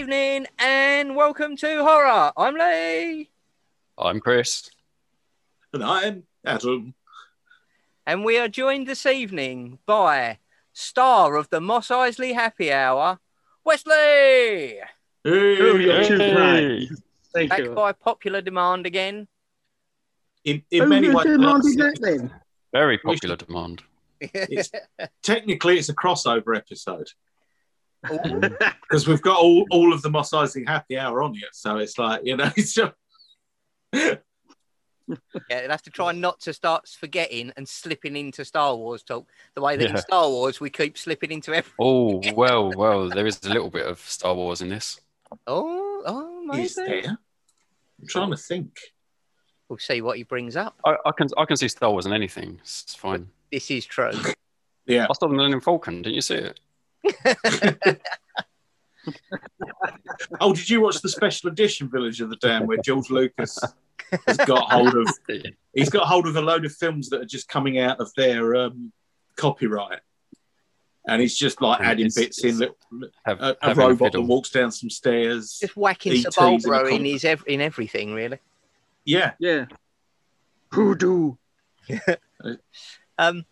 evening and welcome to Horror. I'm Lee. I'm Chris. And I'm Adam. And we are joined this evening by star of the Mos Eisley Happy Hour, Wesley. Hey, you're Hey. Thank Back you. by popular demand again. in, in Who many ways, demanding that's- that then? Very popular demand. It's- technically it's a crossover episode Ooh, because we've got all, all of the Mos Eisley Happy Hour on here. So it's like, you know, it's just. yeah, they'll have to try not to start forgetting and slipping into Star Wars talk. The way that in Star Wars we keep slipping into everything. Oh, well, well, there is a little bit of Star Wars in this. Oh, oh, Is there? I'm trying to think. We'll see what he brings up. I, I can I can see Star Wars in anything. It's fine. This is true. Yeah. I saw the Millennium Falcon. Didn't you see it? Oh, did you watch the special edition Village of the Damned where George Lucas has got hold of? He's got hold of a load of films that are just coming out of their um, copyright, and he's just like adding it's- bits in. Little, Have, a, a having robot that walks down some stairs. Just whacking ETs in the Sebulba in comic. his ev- in everything, really. Yeah, Yeah. Hoodoo. Um,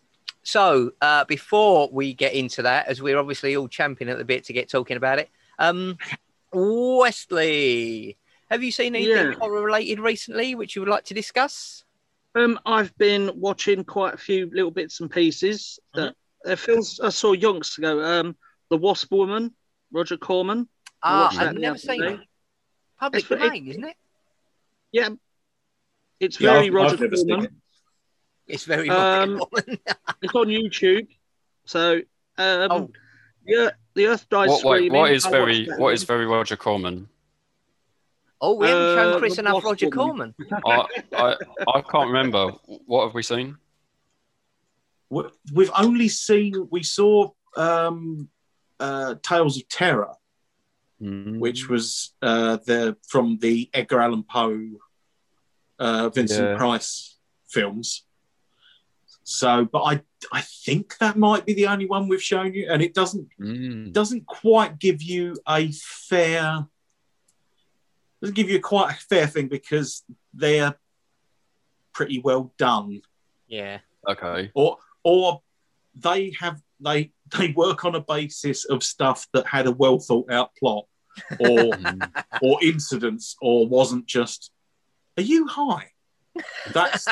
so uh, before we get into that, as we're obviously all champing at the bit to get talking about it, um, Wesley, have you seen anything Yeah. horror related recently which you would like to discuss? Um, I've been watching quite a few little bits and pieces. That uh, films I saw yonks ago. Um, The Wasp Woman, Roger Corman. Ah, I've never seen day. it. Public It's- domain, isn't it? Yeah, it's yeah very I've, Roger I've never seen Corman. it. It's very Um, Roger It's on YouTube. So um, Oh. the, Earth, the Earth dies What, wait, screaming. what is I very what is very Roger Corman? Oh, we haven't shown Uh, Chris the enough Roger Corman. I, I I can't remember. What have we seen? We- We've only seen we saw um, uh, Tales of Terror, Hmm. which was uh, the from the Edgar Allan Poe, uh, Vincent Yeah. Price films. So, but I I think that might be the only one we've shown you, and it doesn't Mm. doesn't quite give you a fair doesn't give you quite a fair thing because they're pretty well done Yeah. Okay. or or they have they they work on a basis of stuff that had a well thought out plot or Mm. or incidents or wasn't just are you high that's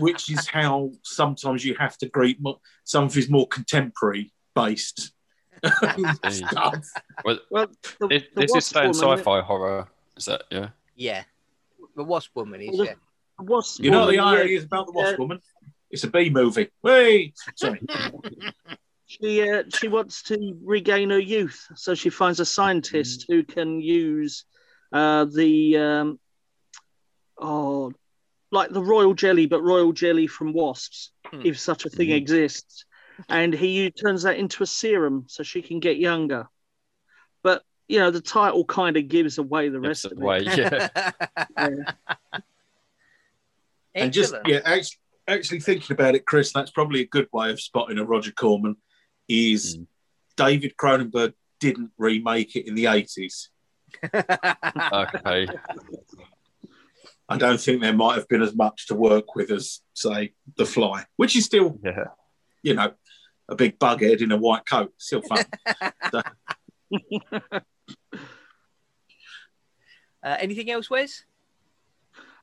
which is how sometimes you have to greet mo- some of his more contemporary based stuff Well, Well, the, this, the this is Wasp saying sci-fi horror. Is that yeah? Yeah. The Wasp Woman is, Well, yeah. the Wasp you know what the Woman, yeah, irony is about the wasp yeah. woman it's a b movie Whey! sorry She uh, she wants to regain her youth, so she finds a scientist who can use uh, the um, oh, like the royal jelly, but royal jelly from wasps, Hmm. if such a thing Hmm. exists. And he turns that into a serum so she can get younger. But you know, the title kind of gives away the rest Gives of it away, it. yeah. Yeah. and just yeah actually, actually thinking about it chris that's probably a good way of spotting a roger corman is Mm. david cronenberg didn't remake it in the 80s Okay. I don't think there might have been as much to work with as say the fly which is still Yeah. you know a big bughead in a white coat still fun Uh, anything else, Wes?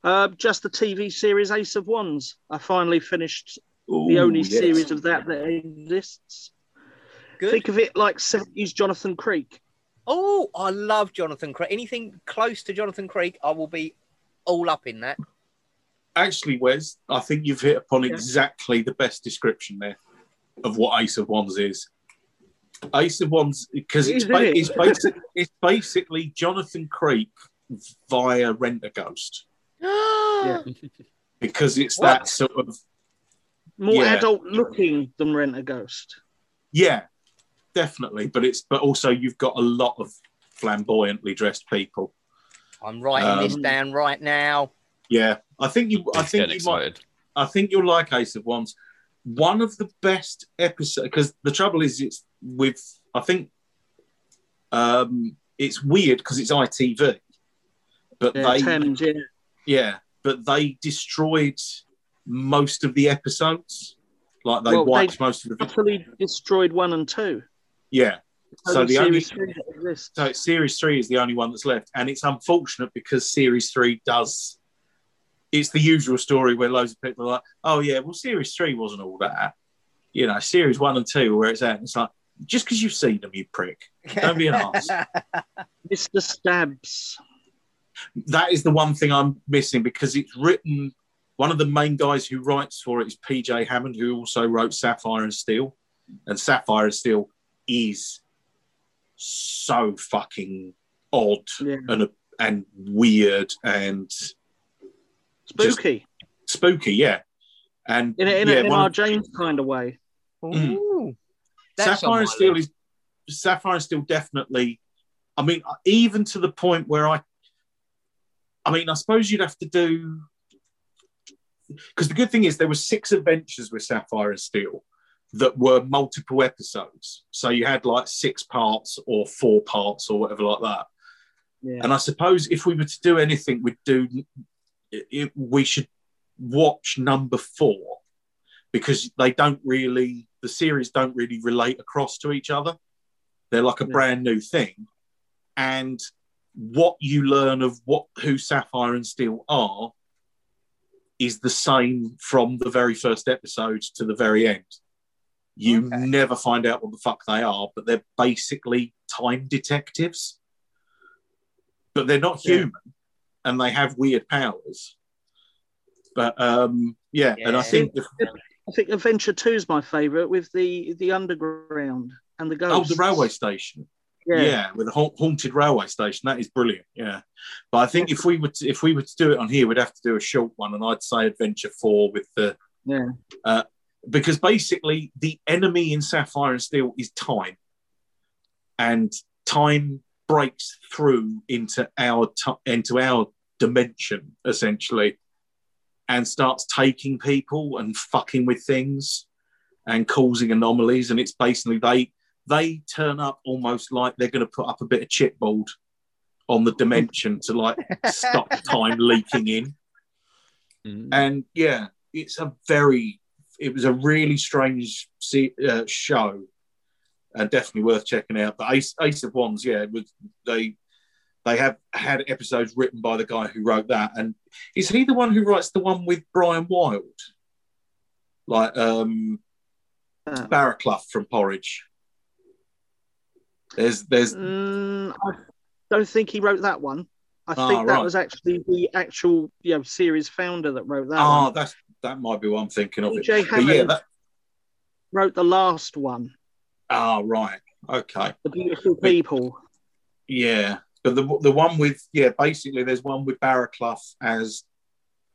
Uh, just the TV series Ace of Wands. I finally finished Ooh, the only yes. series of that that exists. Good. Think of it like 70s Jonathan Creek. Oh, I love Jonathan Creek. Anything close to Jonathan Creek, I will be all up in that. actually wes i think you've hit upon Yeah. exactly the best description there of what ace of wands is ace of wands because it's, ba- it? it's, basic, it's basically jonathan creek via rent a ghost Yeah. because it's What? that sort of More Yeah. adult looking than Rent a Ghost. yeah definitely but it's but also you've got a lot of flamboyantly dressed people I'm writing this Um, down right now. yeah i think you i think getting you might. I think you'll like Ace of Wands. One of the best episodes, because the trouble is, it's with, I think, um, it's weird because it's ITV, but Yeah, they Thames, yeah. yeah, but they destroyed most of the episodes. Like they Well, wiped most of the Utterly destroyed one and two. yeah. So the only so series three is the only one that's left, and it's unfortunate because series three does. It's the usual story where loads of people are like, "Oh yeah, well, series three wasn't all that." You know, series one and two, where it's at, And it's like just because you've seen them, you prick. Don't be an arse. Mr. Stabs. that is the one thing I'm missing because it's written. One of the main guys who writes for it is PJ Hammond, who also wrote Sapphire and Steel, and Sapphire and Steel is so fucking odd Yeah. and and weird and Spooky. spooky, yeah. And in a, in yeah, a M.R. one of- James kind of way. Ooh, mm. that's Sapphire and Steel is Sapphire and Steel definitely. I mean, uh, even to the point where I, I mean, I suppose you'd have to do because the good thing is there were six adventures with Sapphire and Steel that were multiple episodes. So you had like six parts or four parts or whatever like that. Yeah. And I suppose if we were to do anything, we'd do. It, we should watch number four because they don't really. The series don't really relate across to each other. They're like a Yeah. brand new thing, and what you learn of what who Sapphire and Steel are is the same from the very first episode to the very end. You Okay. never find out what the fuck they are, but they're basically time detectives. But they're not Yeah. human and they have weird powers. But um, yeah, and I think the, I think Adventure Two is my favourite with the the underground and the oh, the railway station. Yeah. Yeah. with a haunted railway station. That is brilliant. Yeah, but I think if we were to, if we were to do it on here, we'd have to do a short one, and I'd say Adventure Four with the Yeah. Because basically the enemy in Sapphire and Steel is time, and time breaks through into our t- into our dimension essentially, and starts taking people and fucking with things, and causing anomalies. And it's basically they they turn up almost like they're going to put up a bit of chipboard on the dimension to like stop time leaking in Mm. and yeah, it's a very, it was a really strange se- uh, show, and definitely worth checking out. But Ace, Ace of Wands, yeah, it was they they have had episodes written by the guy who wrote that, and is he the one who writes the one with Brian Wilde, like um Uh, Barraclough from Porridge? There's there's mm, I don't think he wrote that one. I Ah, think that right. was actually the actual you know, series founder that wrote that. ah one. that's that might be what I'm thinking of. It. Jay But yeah, Hammond that wrote the last one, ah right, okay. The Beautiful People. Yeah, but the the one with yeah, basically there's one with Barraclough as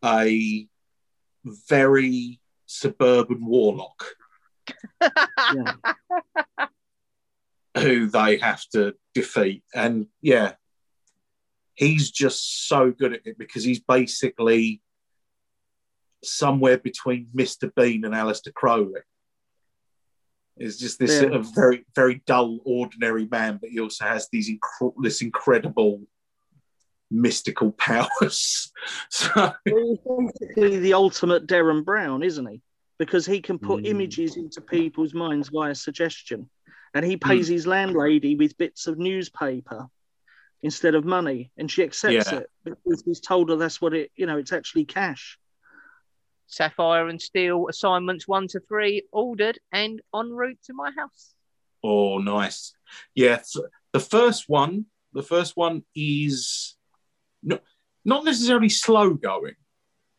a very suburban warlock Yeah. who they have to defeat, and yeah, he's just so good at it because he's basically somewhere between Mr. Bean and Aleister Crowley. Is just this Yeah. sort of very very dull, ordinary man, but he also has these inc- this incredible mystical powers. so He's basically the ultimate Derren Brown, isn't he? Because he can put Mm. images into people's minds via suggestion. And he pays Hmm. his landlady with bits of newspaper instead of money. And she accepts Yeah. it because he's told her that's what it, you know, it's actually cash. Sapphire and Steel assignments one to three ordered and en route to my house. Oh, nice. Yeah, the first one, the first one is not not necessarily slow going,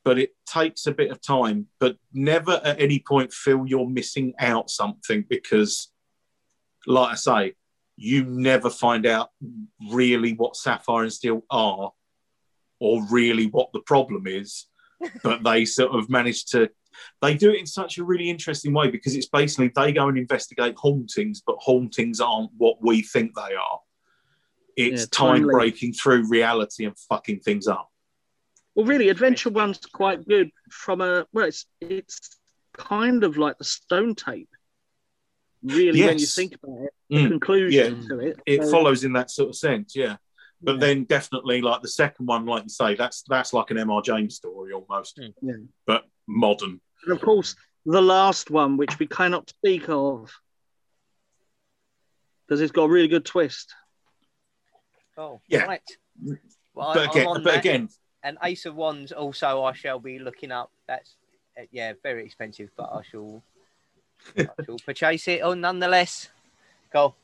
but it takes a bit of time. But never at any point feel you're missing out something because, like I say, you never find out really what Sapphire and Steel are, or really what the problem is. But they sort of manage to they do it in such a really interesting way because it's basically they go and investigate hauntings, but hauntings aren't what we think they are. It's Yeah, time breaking through reality and fucking things up. Well, really, Adventure One's quite good from a, well, it's, it's kind of like the stone tape. Really, when you think about it, Mm. the conclusion to it. It So, follows in that sort of sense, yeah. But yeah. then definitely like the second one, like you say, that's that's like an M.R. James story almost. Yeah. but modern. And of course, the last one, which we cannot speak of, because it's got a really good twist. Oh, Yeah. right. Well, but I- again, but that. again, And Ace of Wands also I shall be looking up. That's uh, yeah, very expensive, but I shall I shall purchase it on nonetheless. Go.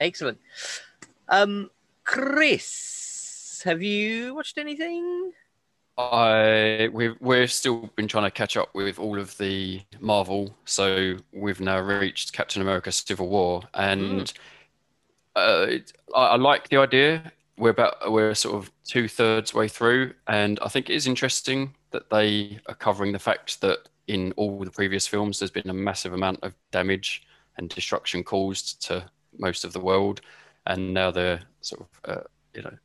Excellent. Um, Chris, have you watched anything? I we've we've still been trying to catch up with all of the Marvel, so we've now reached Captain America: Civil War, and uh, I, I like the idea. We're about we're sort of two thirds way through, and I think it is interesting that they are covering the fact that in all the previous films, there's been a massive amount of damage and destruction caused to most of the world, and now they're sort of uh, you know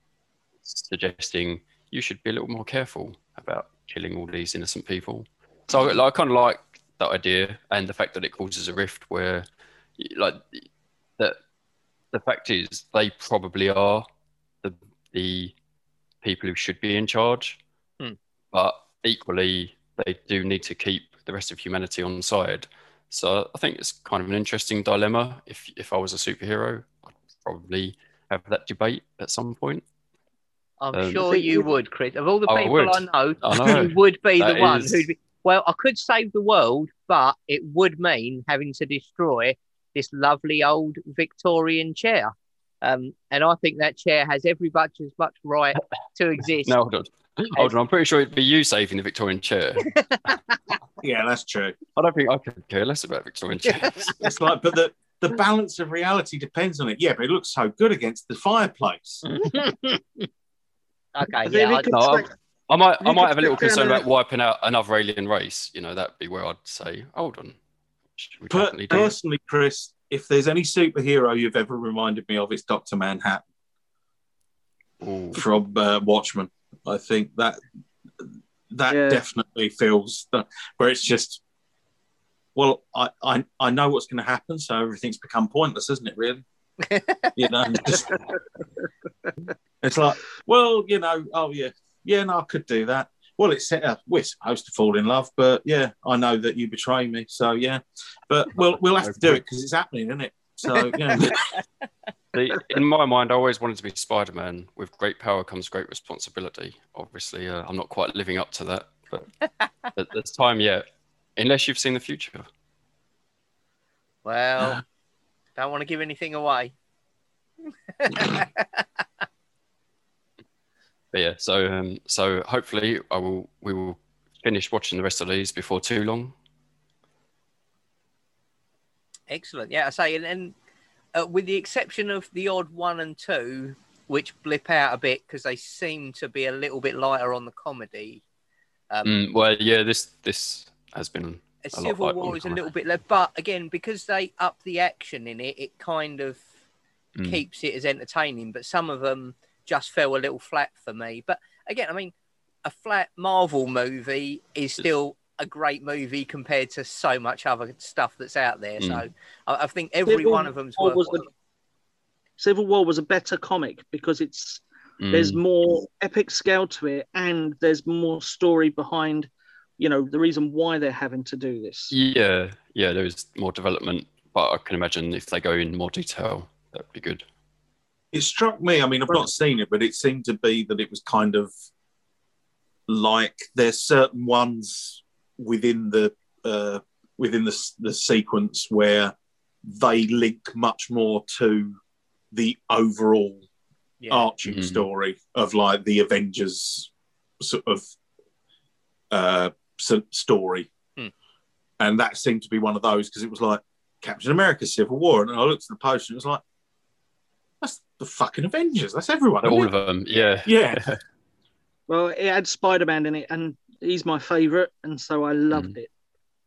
suggesting you should be a little more careful about killing all these innocent people. So I, I kind of like that idea and the fact that it causes a rift where, like, that the fact is they probably are the the people who should be in charge, Hmm. but equally they do need to keep the rest of humanity on side. So I think it's kind of an interesting dilemma. If if I was a superhero, probably have that debate at some point. I'm Um, sure you would, Chris. Of all the I people would. I know, I know. you would be the one is- who'd be. Well, I could save the world, but it would mean having to destroy this lovely old Victorian chair. Um, and I think that chair has every much as much right to exist. No, hold on. Hold on. I'm pretty sure it'd be you saving the Victorian chair. yeah, that's true. I don't think I could care less about Victorian chairs. It's like, but the the balance of reality depends on it. Yeah, but it looks so good against the fireplace. okay, yeah, I, I'm- say- I might, I might have a little concern about wiping out another alien race. You know, that'd be where I'd say, hold on. Should we do personally, Chris, if there's any superhero you've ever reminded me of, it's Doctor Manhattan Ooh. from uh, Watchmen. I think that that Yeah. definitely feels that where it's just. Well, I, I, I know what's going to happen, so everything's become pointless, isn't it? Really, you know. Just, it's like, well, you know, oh yeah, yeah, no, I could do that. Well, it's set up. We're supposed to fall in love, but yeah, I know that you betray me, so yeah. But we'll we'll have to do it because it's happening, isn't it? So yeah, in my mind, I always wanted to be Spider Man. With great power comes great responsibility. Obviously, uh, I'm not quite living up to that, but th- there's time yet. Unless you've seen the future. well, don't want to give anything away. But yeah, so um, so hopefully I will we will finish watching the rest of these before too long. Excellent. Yeah, I say, and, and uh, with the exception of the odd one and two, which blip out a bit because they seem to be a little bit lighter on the comedy. Um, Mm, well, yeah, this this has been a a Civil lighter War the is a little bit less, but again, because they up the action in it, it kind of Mm. keeps it as entertaining. But some of them just fell a little flat for me. But again, I mean, a flat Marvel movie is still a great movie compared to so much other stuff that's out there. Mm. So I, I think every Civil one of them's War worth. was the- Civil War was a better comic because it's Mm. there's more epic scale to it and there's more story behind you know the reason why they're having to do this Yeah, yeah, there is more development, but I can imagine if they go in more detail, that'd be good. it struck me. I mean, I've not seen it, but it seemed to be that it was kind of like there's certain ones within the uh, within the the sequence where they link much more to the overall Yeah. arching Mhm. story of like the Avengers sort of uh, s- story. Hmm. And that seemed to be one of those because it was like Captain America Civil War. And I looked at the poster and it was like, that's the fucking Avengers. That's everyone. All isn't of them, yeah. Yeah. well it had spider-man in it and he's my favorite and so i loved it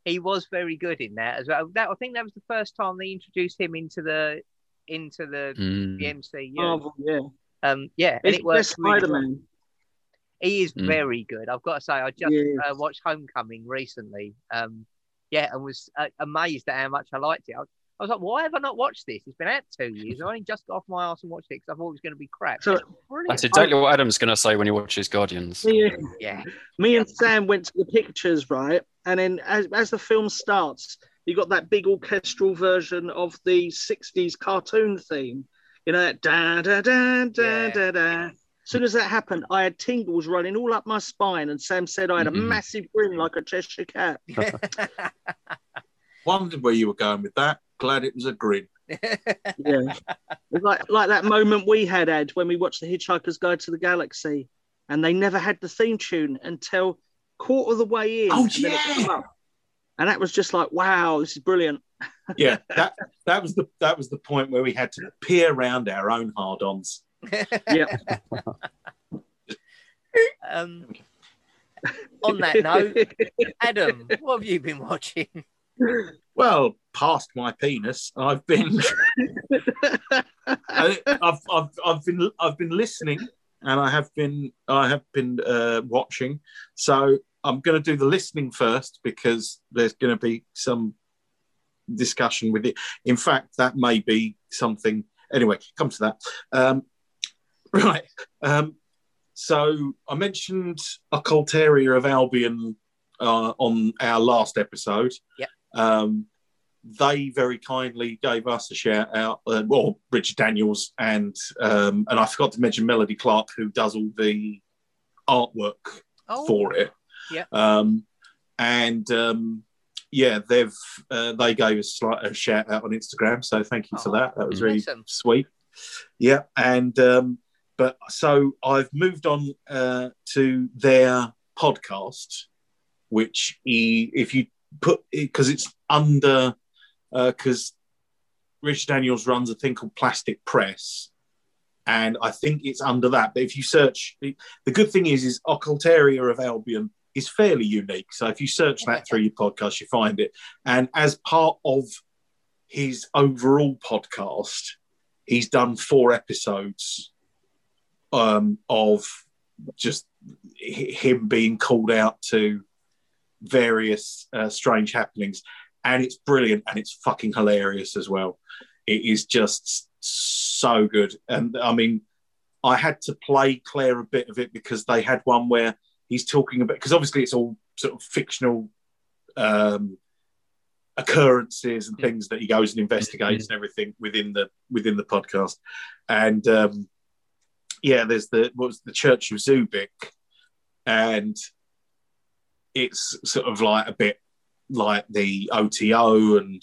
he was very good in that as well. That I think that was the first time they introduced him into the into the, Mm. the MCU. marvel yeah Um, yeah, and it the Spider Man. really well. Spider-man He is Mm. very good. I've got to say, I just Yeah. uh, watched Homecoming recently, um, yeah, and was uh, amazed at how much I liked it. I, I was like, why have I not watched this? It's been out two years. I only just got off my ass and watched it because I thought it was going to be crap. So- It's brilliant. That's exactly what Adam's going to say when he watches Guardians. Me, Yeah, me and Sam went to the pictures, right? And then as, as the film starts, you got that big orchestral version of the 60s cartoon theme. You know, that da da da da Yeah. da da. As soon as that happened, I had tingles running all up my spine, and Sam said I had a Mhm. massive grin like a Cheshire cat. Wondered where you were going with that. Glad it was a grin. Yeah, like like that moment we had Ed when we watched The Hitchhiker's Guide to the Galaxy, and they never had the theme tune until quarter of the way in. Oh, and yeah. And that was just like, wow, this is brilliant. Yeah, that that was the that was the point where we had to peer around our own hard-ons. Yeah. um, on that note, Adam, what have you been watching? Well, past my penis, I've been I, I've, I've, I've been I've been listening and I have been I have been uh, watching. So I'm going to do the listening first because there's going to be some discussion with it. In fact, that may be something. Anyway, come to that. Um, right. Um, so I mentioned Occultaria of Albion uh, on our last episode. Yep. Um, they very kindly gave us a shout out. Uh, well, Richard Daniels and um, and I forgot to mention Melody Clark, who does all the artwork Oh, for it. Yeah. Um, and um, yeah, they've uh, they gave us like a shout out on Instagram. So thank you for Oh, that. That was really awesome. sweet. Yeah, and um, but so I've moved on uh, to their podcast, which he, if you put because it's under because Richard Daniels runs a thing called Plastic Press, and I think it's under that. But if you search, the good thing is, is Occultaria of Albion is fairly unique. So if you search that through your podcast, you find it. And as part of his overall podcast, he's done four episodes um, of just him being called out to various uh, strange happenings. And it's brilliant and it's fucking hilarious as well. It is just so good. And I mean, I had to play Claire a bit of it because they had one where he's talking about, because obviously it's all sort of fictional um, occurrences and things that he goes and investigates and everything within the within the podcast. And um, yeah, there's the what was the Church of Zubik, and it's sort of like a bit like the OTO and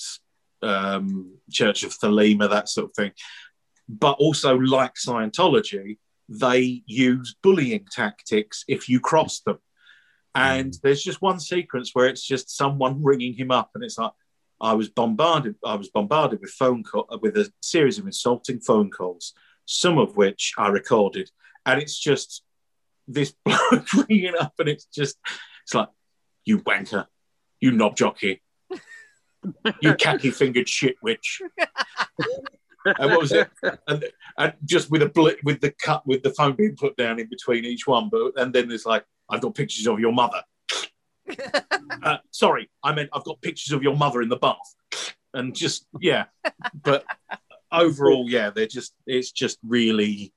um, Church of Thelema, that sort of thing. But also, like Scientology, they use bullying tactics if you cross them. And there's just one sequence where it's just someone ringing him up, and it's like, I was bombarded. I was bombarded with phone call with a series of insulting phone calls, some of which I recorded, and it's just this bloke ringing up, and it's just it's like, you wanker, you knob jockey, you khaki fingered shit witch. and what was it? And, and just with a bl- with the cut with the phone being put down in between each one, but and then there's like, I've got pictures of your mother. uh, sorry, I meant I've got pictures of your mother in the bath, and just yeah. But overall, yeah, they're just it's just really,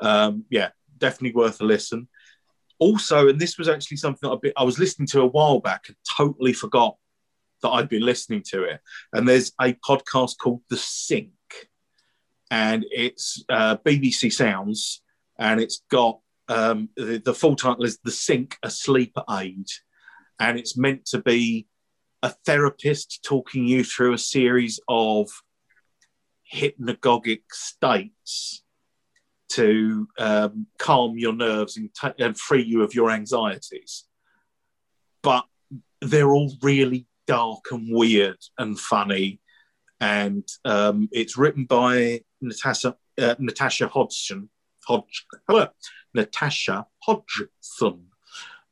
um, yeah, definitely worth a listen. Also, and this was actually something that I, I was listening to a while back and totally forgot that I'd been listening to it. And there's a podcast called The Sync, and it's uh, BBC Sounds, and it's got um, the, the full title is The Sync, a sleep aid, and it's meant to be a therapist talking you through a series of hypnagogic states to um, calm your nerves and, ta and free you of your anxieties. But they're all really dark and weird and funny. And um, it's written by Natasha uh, Natasha Hodgson, Hodge, hello, Natasha Hodgson,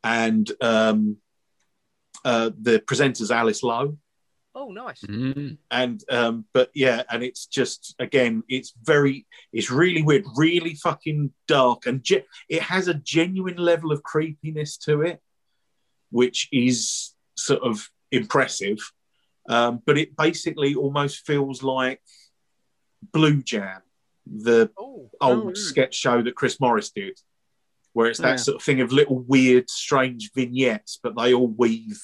and um, uh, the presenter's Alice Lowe Oh, nice. Mm. and um but yeah and it's just again it's very it's really weird really fucking dark and ge- it has a genuine level of creepiness to it which is sort of impressive. Um, but it basically almost feels like Blue Jam, the Oh, old Oh, sketch show that Chris Morris did, where it's that Yeah. sort of thing of little weird, strange vignettes, but they all weave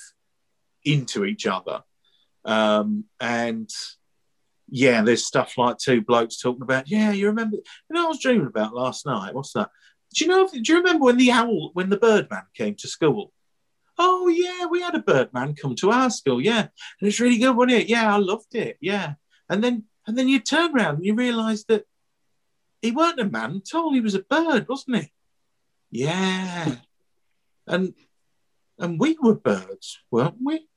into each other. Um, and yeah, there's stuff like two blokes talking about, yeah, you remember, you know, I was dreaming about last night. What's that? Do you know, do you remember when the owl, when the Birdman came to school? Oh, yeah, we had a Birdman come to our school. Yeah. And it's really good, wasn't it? Yeah, I loved it. Yeah. And then, and then you turn around and you realize that he weren't a man at all. He was a bird, wasn't he? Yeah. And and we were birds, weren't we?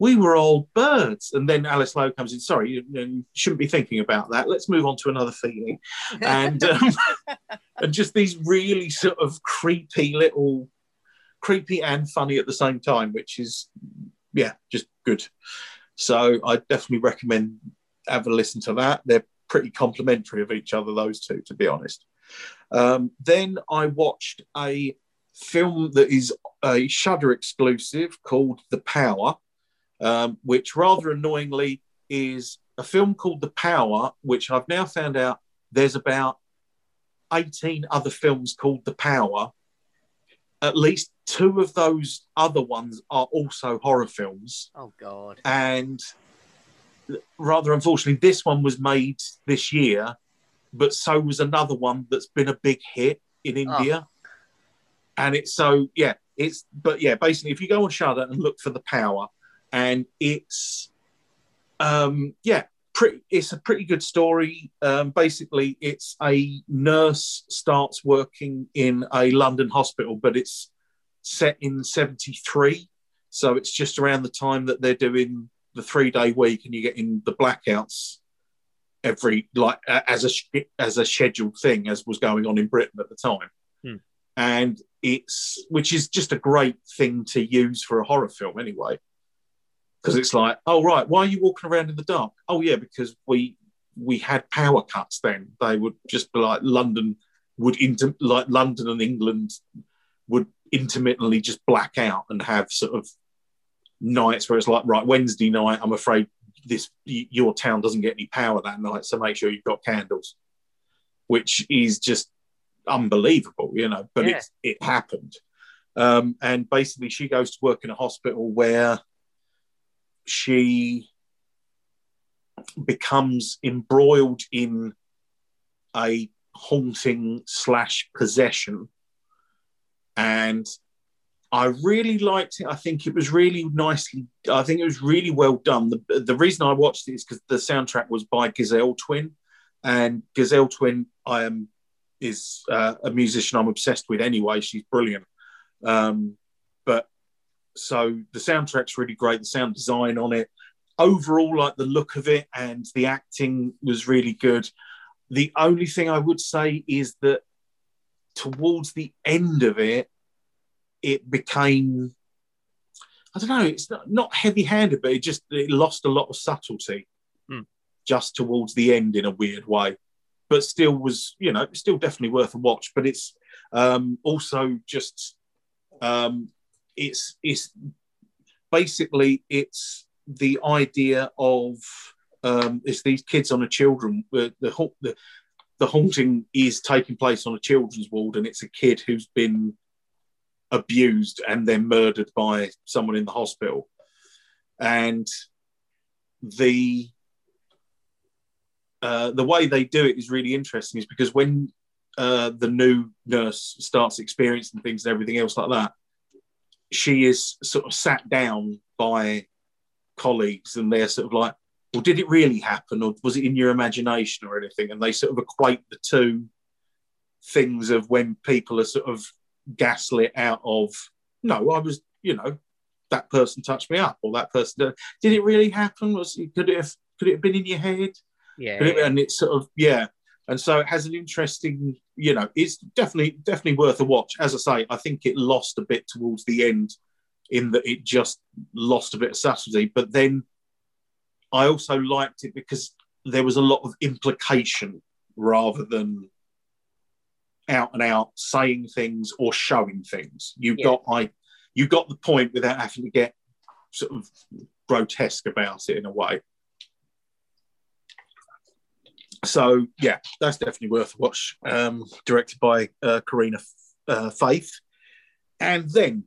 We were all birds. And then Alice Lowe comes in. Sorry, you, you shouldn't be thinking about that. Let's move on to another feeling. And um, and just these really sort of creepy little, creepy and funny at the same time, which is yeah, just good. So I definitely recommend have a listen to that. They're pretty complimentary of each other, those two, to be honest. Um, then I watched a film that is a Shudder exclusive called The Power, um, which rather annoyingly is a film called The Power, which I've now found out there's about 18 other films called The Power. At least two of those other ones are also horror films oh God. and rather unfortunately, this one was made this year, but so was another one that's been a big hit in India. And it's so yeah, it's but yeah, basically, if you go on Shudder and look for the power, and it's um yeah, pretty, it's a pretty good story. Um, basically, it's a nurse starts working in a London hospital, but it's set in '73, so it's just around the time that they're doing the three day week, and you're getting the blackouts every like as a as a scheduled thing, as was going on in Britain at the time, Hmm. and it's which is just a great thing to use for a horror film anyway because it's like, oh right, why are you walking around in the dark? Oh yeah, because we we had power cuts then. They would just be like London would inter- like London and England would intermittently just black out and have sort of nights where it's like right Wednesday night. I'm afraid this your town doesn't get any power that night, so make sure you've got candles, which is just unbelievable, you know. But Yeah. it's it happened. Um, and basically, she goes to work in a hospital where she becomes embroiled in a haunting slash possession. And i really liked it. I think it was really nicely i think it was really well done. The, the reason i watched it is because the soundtrack was by gazelle twin. And gazelle twin i am is uh, a musician i'm obsessed with anyway. She's brilliant. Um, so the soundtrack's really great the sound design on it. Overall like the look of it and the acting was really good. The only thing i would say is that towards the end of it it became i don't know it's not, not heavy handed but it just it lost a lot of subtlety Hmm. just towards the end in a weird way. But still was you know still definitely worth a watch. But it's um also just um it's it's basically it's the idea of um, it's these kids on a children the, the the the haunting is taking place on a children's ward and it's a kid who's been abused and then murdered by someone in the hospital. And the uh, the way they do it is really interesting is because when uh, the new nurse starts experiencing things and everything else like that she is sort of sat down by colleagues and they're sort of like, well, did it really happen or was it in your imagination or anything? And they sort of equate the two things of when people are sort of gaslit out of, no, I was, you know, that person touched me up or that person did it really happen? Was it, could it have could it have been in your head? Yeah. It- and it's sort of yeah. And so it has an interesting, you know, it's definitely definitely worth a watch. As I say, I think it lost a bit towards the end, in that it just lost a bit of subtlety. But then I also liked it because there was a lot of implication rather than out and out saying things or showing things. You Yeah. got I you got the point without having to get sort of grotesque about it in a way. So yeah, that's definitely worth a watch. Um, directed by uh, Corinna uh, Faith, and then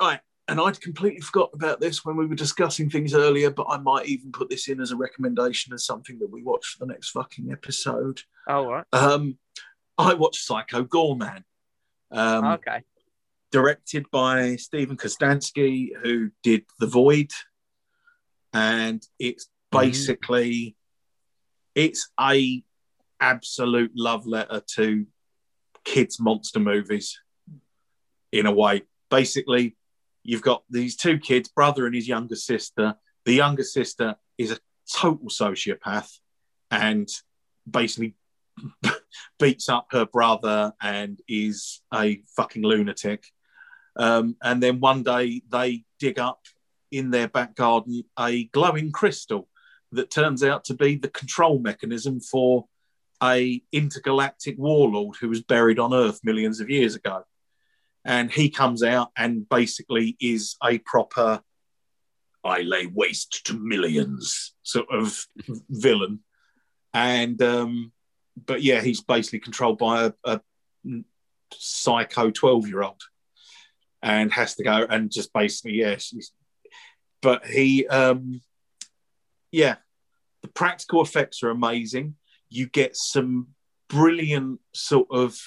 I and I'd completely forgot about this when we were discussing things earlier, but I might even put this in as a recommendation as something that we watch for the next fucking episode. Oh, right. Um, I watched Psycho Goreman. Um, okay. directed by Steven Kostanski, who did The Void, and it's basically it's a absolute love letter to kids monster movies in a way. Basically, you've got these two kids, brother and his younger sister. The younger sister is a total sociopath and basically beats up her brother and is a fucking lunatic. Um, and then one day they dig up in their back garden a glowing crystal that turns out to be the control mechanism for a intergalactic warlord who was buried on Earth millions of years ago. And he comes out and basically is a proper I lay waste to millions sort of villain. And um, but yeah, he's basically controlled by a, a psycho 12 year old and has to go and just basically, yes. Yeah, but he, um, yeah, the practical effects are amazing. You get some brilliant sort of.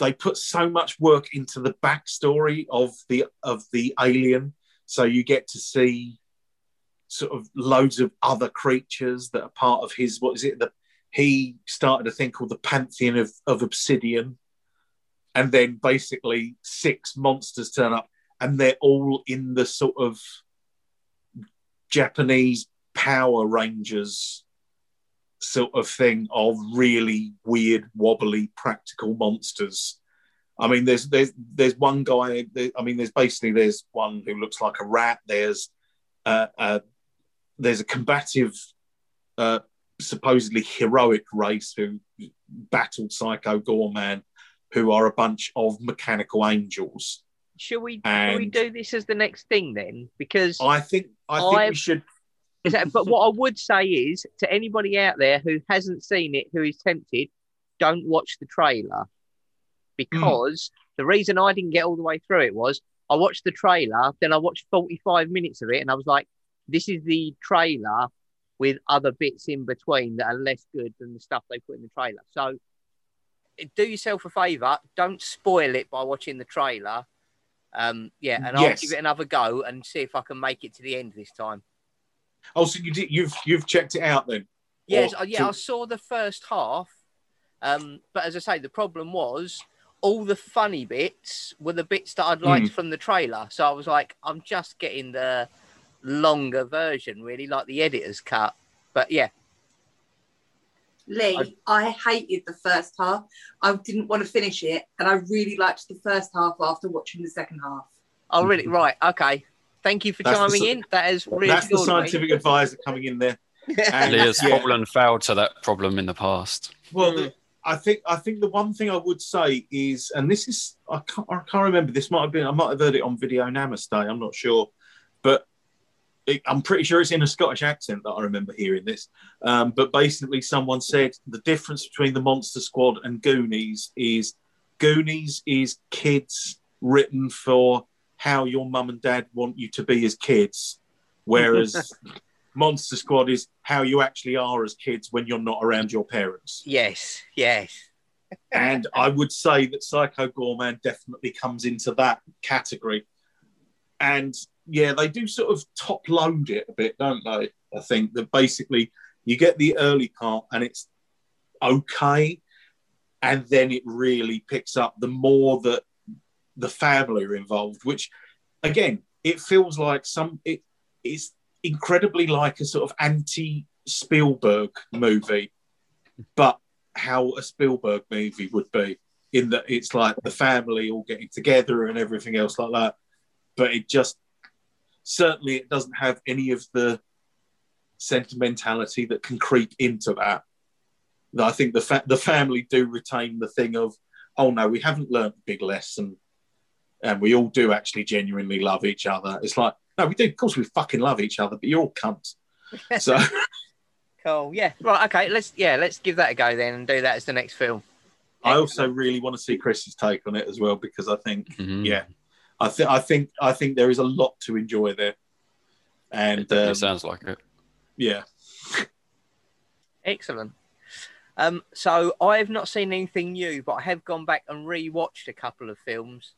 They put so much work into the backstory of the of the alien, so you get to see sort of loads of other creatures that are part of his. What is it? The he started a thing called the Pantheon of, of Obsidian, and then basically six monsters turn up, and they're all in the sort of Japanese Power Rangers sort of thing of really weird, wobbly, practical monsters. I mean, there's there's there's one guy. I mean, there's basically there's one who looks like a rat. There's uh, uh, there's a combative, uh, supposedly heroic race who battled Psycho Goreman, who are a bunch of mechanical angels. Should we, should we do this as the next thing then? Because I think I think I've, we should is that, but what I would say is to anybody out there who hasn't seen it, who is tempted, don't watch the trailer because mm. the reason I didn't get all the way through it was I watched the trailer, then I watched 45 minutes of it, and I was like, this is the trailer with other bits in between that are less good than the stuff they put in the trailer. So do yourself a favor, don't spoil it by watching the trailer. Um, yeah, and I'll give it another go and see if I can make it to the end this time. Oh, so you did, you've you've checked it out then? Yes, or, yeah, to... I saw the first half. Um, but as I say, the problem was all the funny bits were the bits that I'd liked mm. from the trailer. So I was like, I'm just getting the longer version, really, like the editor's cut. But yeah. Lee, I, I hated the first half. I didn't want to finish it, and I really liked the first half after watching the second half. Oh, really? Right. Okay. Thank you for that's chiming the, in. That is really That's the scientific advisor coming in there. And, has yeah. fallen foul to that problem in the past. Well, the, I think I think the one thing I would say is, and this is I can't, I can't remember. This might have been I might have heard it on video Namaste. I'm not sure, but it, I'm pretty sure it's in a Scottish accent that I remember hearing this. Um, but basically, someone said the difference between the Monster Squad and Goonies is Goonies is kids written for how your mum and dad want you to be as kids, whereas Monster Squad is how you actually are as kids when you're not around your parents. Yes, yes. and I would say that Psycho Goreman definitely comes into that category. And yeah, they do sort of top load it a bit, don't they? I think that basically you get the early part and it's okay. And then it really picks up the more that the family are involved, which again, it feels like some it is incredibly like a sort of anti Spielberg movie, but how a Spielberg movie would be in that it's like the family all getting together and everything else like that. But it just certainly it doesn't have any of the sentimentality that can creep into that. I think the fa- the family do retain the thing of, oh no, we haven't learned the big lesson and we all do actually genuinely love each other. It's like No, we do. Of course, we fucking love each other, but you're all cunts. So Cool. Yeah. Right. Okay. Let's yeah. Let's give that a go then and do that as the next film. I also really want to see Chris's take on it as well because I think, Mhm. yeah, I think I think I think there is a lot to enjoy there, and It um, sounds like it. yeah, Excellent. Um, so I've not seen anything new, but I have gone back and re-watched a couple of films.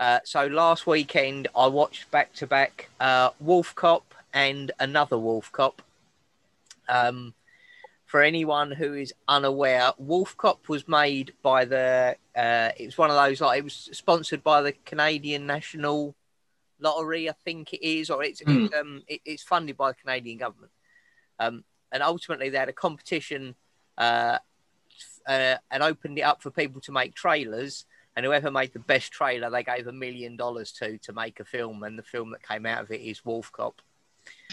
Uh, so last weekend I watched back to back uh, Wolf Cop and another Wolf Cop. Um, for anyone who is unaware, Wolf Cop was made by the. Uh, it was one of those like it was sponsored by the Canadian National Lottery, I think it is, or it's Hmm. it's, um, it, it's funded by the Canadian government. Um, and ultimately they had a competition uh, uh, and opened it up for people to make trailers. And whoever made the best trailer, they gave a million dollars to to make a film. And the film that came out of it is Wolf Cop.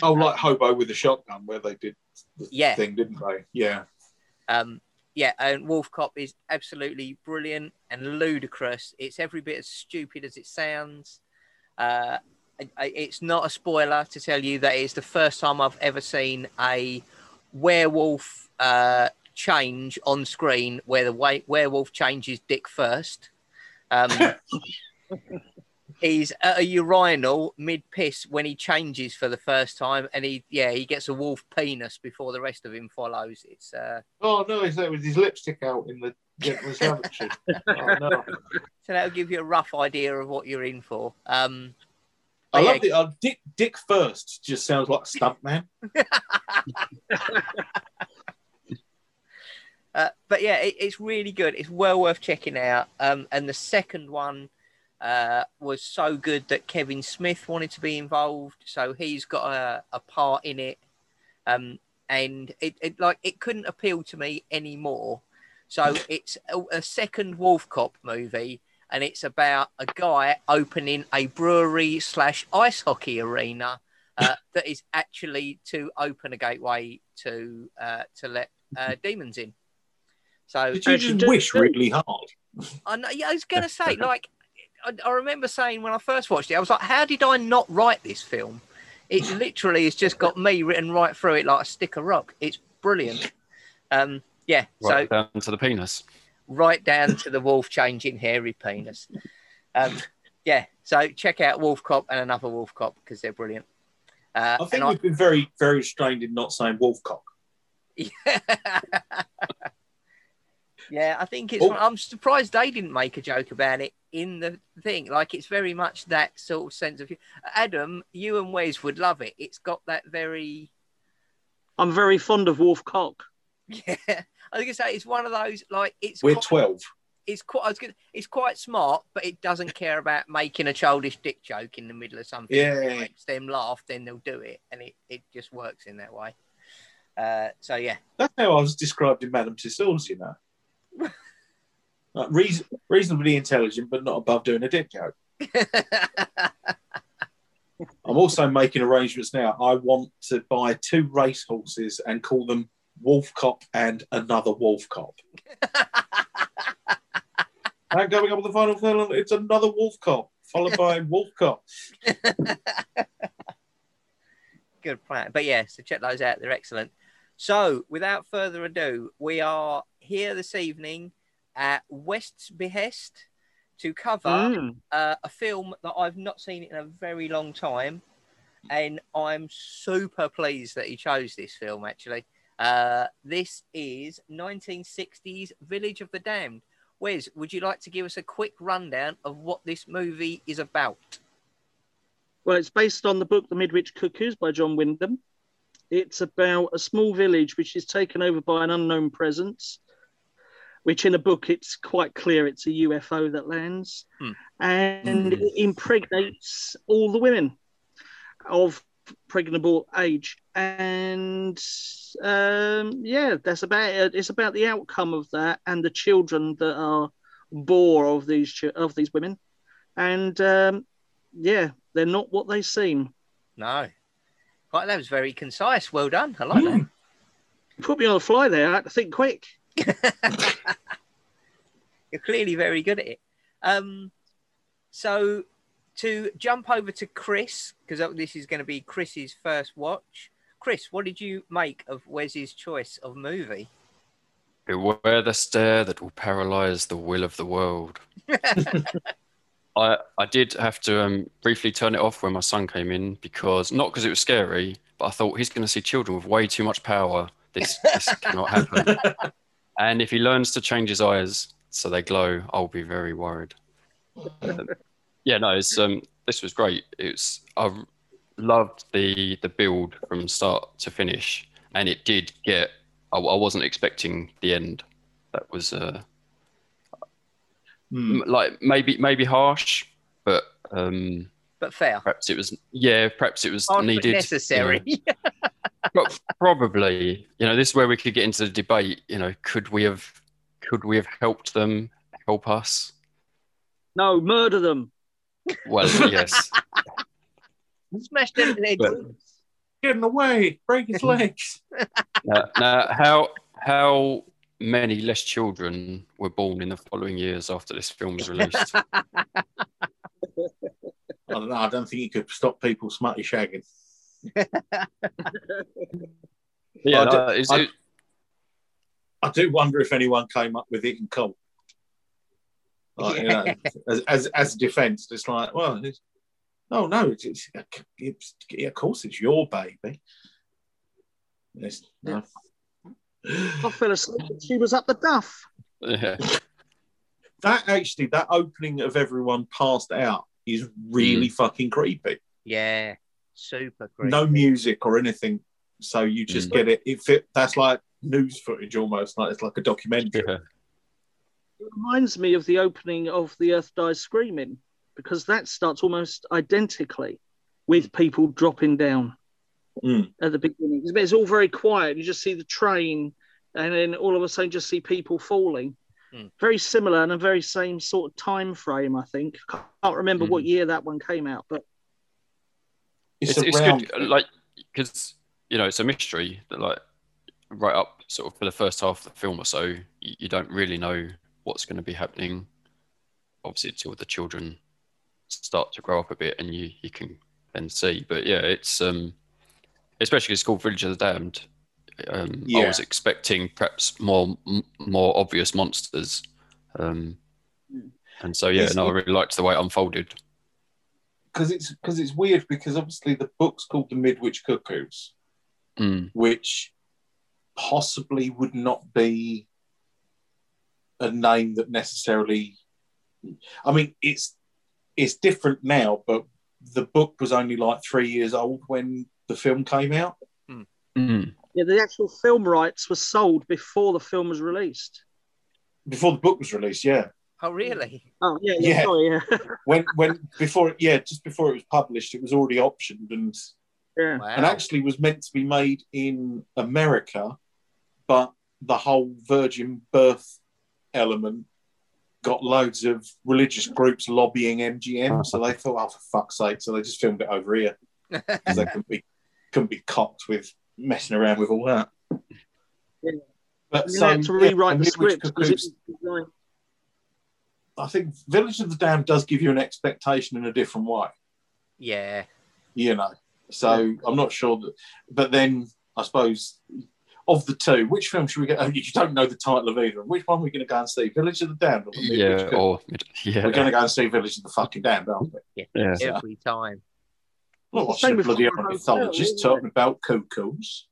oh, like Hobo with a shotgun, where they did the Yeah. thing, didn't they? Yeah, Um, yeah, and Wolf Cop is absolutely brilliant and ludicrous. It's every bit as stupid as it sounds. Uh, it's not a spoiler to tell you that it's the first time I've ever seen a werewolf uh, change on screen where the werewolf changes dick first. Um, he's at a urinal mid piss when he changes for the first time, and he yeah he gets a wolf penis before the rest of him follows. It's uh, Oh no, is that with his lipstick out in the gentleman's lavatory? oh no. so that'll give you a rough idea of what you're in for. Um, I love yeah. the uh, Dick. Dick first just sounds like a stunt man. But yeah, it, it's really good. It's well worth checking out. Um, and the second one uh, was so good that Kevin Smith wanted to be involved, so he's got a, a part in it. Um, and it, it like it couldn't appeal to me anymore. So it's a, a second Wolf Cop movie, and it's about a guy opening a brewery slash ice hockey arena uh, that is actually to open a gateway to uh, to let uh, demons in. So Did you just do- wish do- really hard? I know, yeah, I was gonna say, like, I, I remember saying when I first watched it, I was like, how did I not write this film? It literally has just got me written right through it like a stick of rock. It's brilliant. Um, yeah, Right so down to the penis. right down to the wolf changing hairy penis. Um, yeah, so check out Wolf Cop and another Wolf Cop because they're brilliant. Uh, I think we've been very, very restrained in not saying wolfcock. yeah, I think it's. Oh. I'm surprised they didn't make a joke about it in the thing. Like it's very much that sort of sense of. Adam, you and Wes would love it. It's got that very. I'm very fond of Wolf Cock. Yeah, I was gonna say it's one of those like it's. We're quite, twelve. it's quite. I was gonna, It's quite smart, but it doesn't care about making a childish dick joke in the middle of something. Yeah. If it makes them laugh, then they'll do it, and it, it just works in that way. Uh, so yeah, That's how I was described in Madame Tussauds, you know. Uh, like, reason, reasonably intelligent, but not above doing a dick joke. I'm also making arrangements now. I want to buy two race horses and call them Wolf Cop and another Wolf Cop. and going up with the final film, it's another Wolf Cop, followed by Wolf Cop. good plan. But yeah, so check those out. They're excellent. So without further ado, we are here this evening at Wes's behest to cover Mm. uh, a film that I've not seen in a very long time, and I'm super pleased that he chose this film. Actually, uh, this is 1960s Village of the Damned. Wes, would you like to give us a quick rundown of what this movie is about? Well, it's based on the book The Midwich Cuckoos by John Wyndham. It's about a small village which is taken over by an unknown presence, which in a book it's quite clear it's a UFO that lands, Hmm. and Hmm. it impregnates all the women of pregnable age. And um, yeah, that's about it. It's about the outcome of that and the children that are bore of these of these women. And um, yeah, they're not what they seem. No. Right, that was very concise. Well done. I like that. Put me on the fly there. I had to think quick. You're clearly very good at it. Um, so, to jump over to Chris, because this is going to be Chris's first watch. Chris, what did you make of Wes's choice of movie? Beware the stare that will paralyze the will of the world. I I did have to um, briefly turn it off when my son came in because not because it was scary, but I thought he's going to see children with way too much power. This this cannot happen. And if he learns to change his eyes so they glow, I'll be very worried. Um, yeah, no, it's um, this was great. It's I loved the the build from start to finish, and it did get. I, I wasn't expecting the end. That was uh, Hmm. m- like maybe maybe harsh, but um, but fair. perhaps it was yeah, perhaps it was Hard but needed. necessary. you know. But probably, you know, this is where we could get into the debate. You know, could we have could we have helped them help us? No, murder them. Well, yes. Smash them heads. But- Get in the way, break his legs. Now, now, how how many less children were born in the following years after this film was released? I don't know. I don't think he could stop people smutty shagging. Yeah, I do- no, it's- I- it- I do wonder if anyone came up with it in cold. Like, you know, as, as as defence, it's like, well, it's, oh no, it's, it's, it's yeah, of course it's your baby. It's, no. I fell asleep. She was up the duff. yeah. That actually, that opening of everyone passed out is really mm. fucking creepy. Yeah, super great. No music or anything, so you just Mm. get it. It fit. That's like news footage almost. Like it's like a documentary. Yeah. It reminds me of the opening of The Earth Dies Screaming because that starts almost identically with people dropping down Mm. at the beginning. It's- It's all very quiet. You just see the train, and then all of a sudden, just see people falling. Mm. Very similar and a very same sort of time frame. I think. Can't remember what year that one came out, but It's, It's, it's good, like because you know it's a mystery that like right up sort of for the first half of the film or so, you, you don't really know what's going to be happening. Obviously, until the children start to grow up a bit, and you you can then see. But yeah, it's um, especially it's called Village of the Damned. Um, yeah. I was expecting perhaps more m- more obvious monsters, um, Mm. and so yeah, It's- no, I really liked the way it unfolded. Because it's because it's weird because obviously the book's called the Midwich Cuckoos, Mm. which possibly would not be a name that necessarily. I mean, it's it's different now, but the book was only like three years old when the film came out. Mm. yeah, the actual film rights were sold before the film was released. Before the book was released, yeah. Oh, really? Mm. Oh yeah, yeah, Yeah. sorry, yeah, When when before yeah, just before it was published, it was already optioned and yeah. Wow. and actually was meant to be made in America, but the whole virgin birth element got loads of religious groups lobbying MGM, so they thought, oh, for fuck's sake, so they just filmed it over here because they couldn't be couldn't be cocked with messing around with all that. Yeah. But You so had to yeah, rewrite the Midwich script because it Cuckoos- was designed- I think Village of the Damned does give you an expectation in a different way. yeah. you know. So I'm not sure that, but then I suppose of the two, which film should we get? Oh, you don't know the title of either. Which one are we going to go and see? Village of the Damned or the Yeah, Cuckoos? or yeah, We're going to go and see Village of the fucking Damned, aren't we? yeah. Every time. Oh, I'm not Same watching with bloody Horror ornithologist Hotel, talking about cuckoos.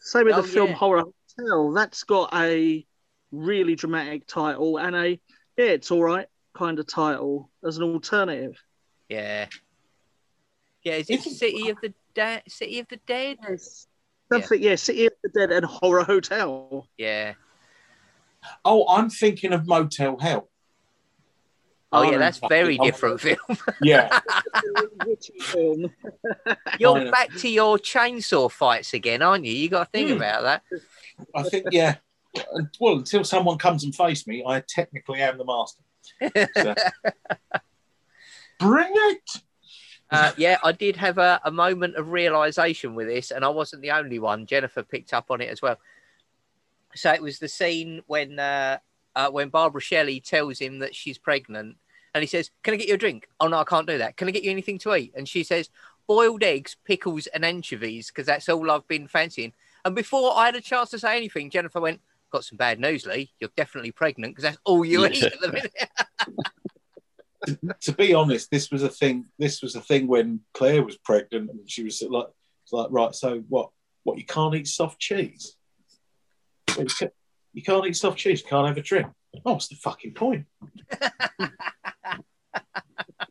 Same with Oh, the film yeah. Horror Hotel. That's got a really dramatic title and a yeah, it's all right kind of title as an alternative. Yeah. Yeah, is it Isn't- City of the Dead? City of the Dead? Yes. Something, yeah, City of the Dead and Horror Hotel. Yeah. Oh, I'm thinking of Motel Hell. Oh, Oh, yeah, that's very different film. Yeah, You're Kind back to your chainsaw fights again, aren't you? You got to think Hmm. about that. I think yeah. Well, until someone comes and face me, I technically am the master. So- Bring it. Uh, yeah, I did have a, a moment of realization with this, and I wasn't the only one. Jennifer picked up on it as well. So it was the scene when uh, uh, when Barbara Shelley tells him that she's pregnant, And he says, Can I get you a drink? Oh, no, I can't do that. Can I get you anything to eat? And she says, Boiled eggs, pickles, and anchovies, because that's all I've been fancying. And before I had a chance to say anything, Jennifer went, Got some bad news, Lee. You're definitely pregnant because that's all you eat at the minute. to be honest, this was a thing. This was a thing when Claire was pregnant, and she was like, it's like, right, so what? What you can't eat soft cheese? You can't eat soft cheese. Can't have a drink. Oh, what's the fucking point?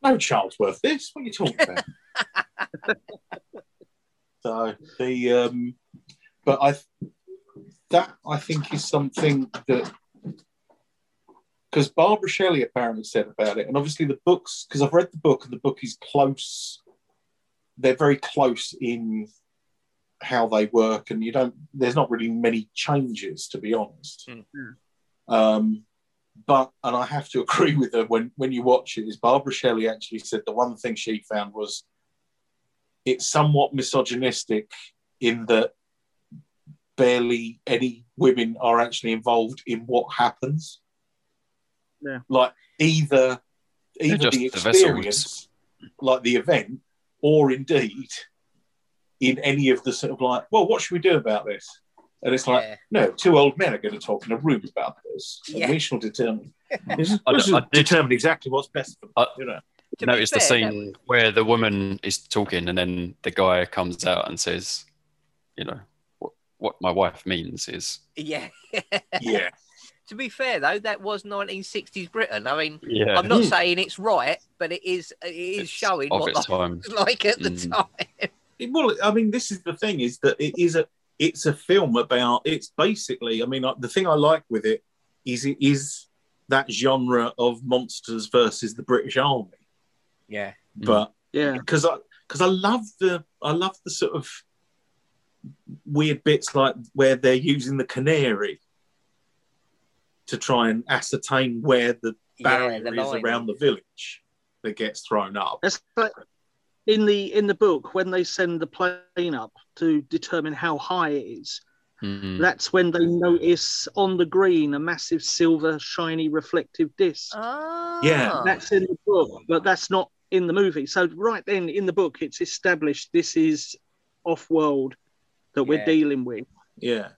no child's worth this. What are you talking about? so the um, but I that I think is something that because Barbara Shelley apparently said about it, and obviously the books, because I've read the book, and the book is close. They're very close in how they work, and you don't. There's not really many changes, to be honest. Mm. Um, but and I have to agree with her when when you watch it. Is Barbara Shelley actually said the one thing she found was it's somewhat misogynistic in that barely any women are actually involved in what happens. Yeah. Like either either just the the experience, like the event, or indeed in any of the sort of like, well, what should we do about this? And it's like, Yeah. no, two old men are going to talk in a room about this. And Yeah. we shall determine. This is, I- I did- determine exactly what's best for them. I- you know. To Notice the fair, that scene where the woman is talking and then the guy comes out and says, you know, what, what my wife means is, Yeah. Yeah. to be fair, though, that was 1960s Britain. I mean, yeah, I'm not Mm. saying it's right, but it is it is It's showing what life time. was like at the Mm. time. It- well, I mean, this is the thing: is that it is a it's a film about. It's basically, I mean, the thing I like with it is it is that genre of monsters versus the British Army. Yeah. Mm. But Yeah. because I because I love the I love the sort of weird bits like where they're using the canary to try and ascertain where the barrier the is around the village that gets thrown up. That's like in the in the book when they send the plane up to determine how high it is. Mm. That's when they notice on the green a massive silver, shiny, reflective disc. Ah. Yeah, That's in the book, but that's not in the movie. So right then in the book, it's established this is off-world that we're Yeah. dealing with. Yeah,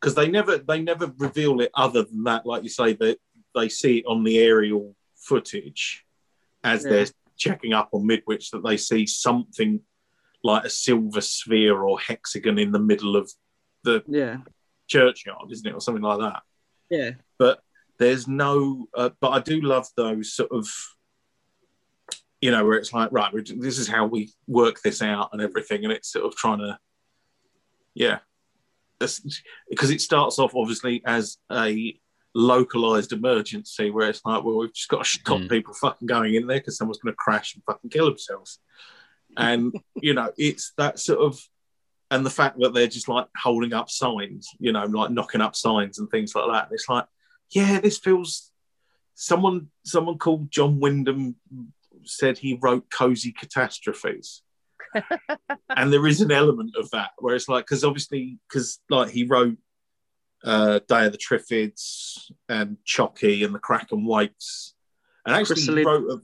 because they never they never reveal it other than that. Like you say, that they see it on the aerial footage as Yeah. they're checking up on Midwich that they see something like a silver sphere or hexagon in the middle of the Yeah, churchyard, isn't it, or something like that. yeah, But there's no. Uh, but I do love those sort of. You know, where it's like, right, this is how we work this out and everything, and it's sort of trying to, yeah, because it starts off obviously as a localized emergency where it's like, well, we've just got to stop Mm. people fucking going in there because someone's going to crash and fucking kill themselves. And, you know, it's that sort of, and the fact that they're just like holding up signs, you know, like knocking up signs and things like that. And it's like, yeah, this feels, someone, someone called John Wyndham said he wrote cozy catastrophes and there is an element of that where it's like because obviously because like he wrote uh day of the triffids and Chocky and the Kraken Wakes and actually he Chrysalid. wrote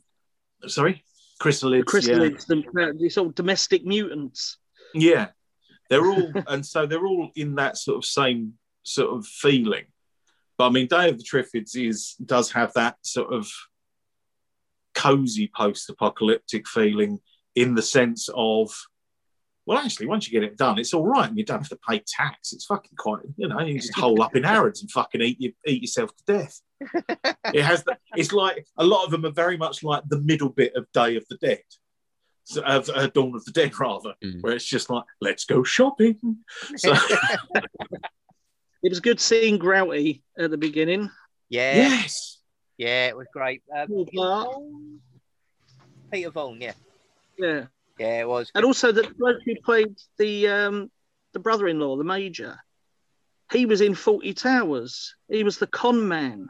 a, sorry chrysalids the chrysalids, the, these all domestic mutants. yeah. yeah they're all and so they're all in that sort of same sort of feeling but i mean day of the triffids is does have that sort of cozy post-apocalyptic feeling in the sense of well actually once you get it done it's all right and you don't have to pay tax it's fucking quite you know you just hole up in Harrods and fucking eat you eat yourself to death it has the, it's like a lot of them are very much like the middle bit of Day of the Dead so, of uh, Dawn of the Dead rather Mm. where it's just like let's go shopping so It was good seeing Grouty at the beginning. Yeah. yes Yeah, it was great. Cool Peter part. Vaughan? Peter Vaughan, yeah. Yeah, Yeah, it was. and also the bloke who played the um, the brother-in-law, the major. He was in Fawlty Towers. He was the con man.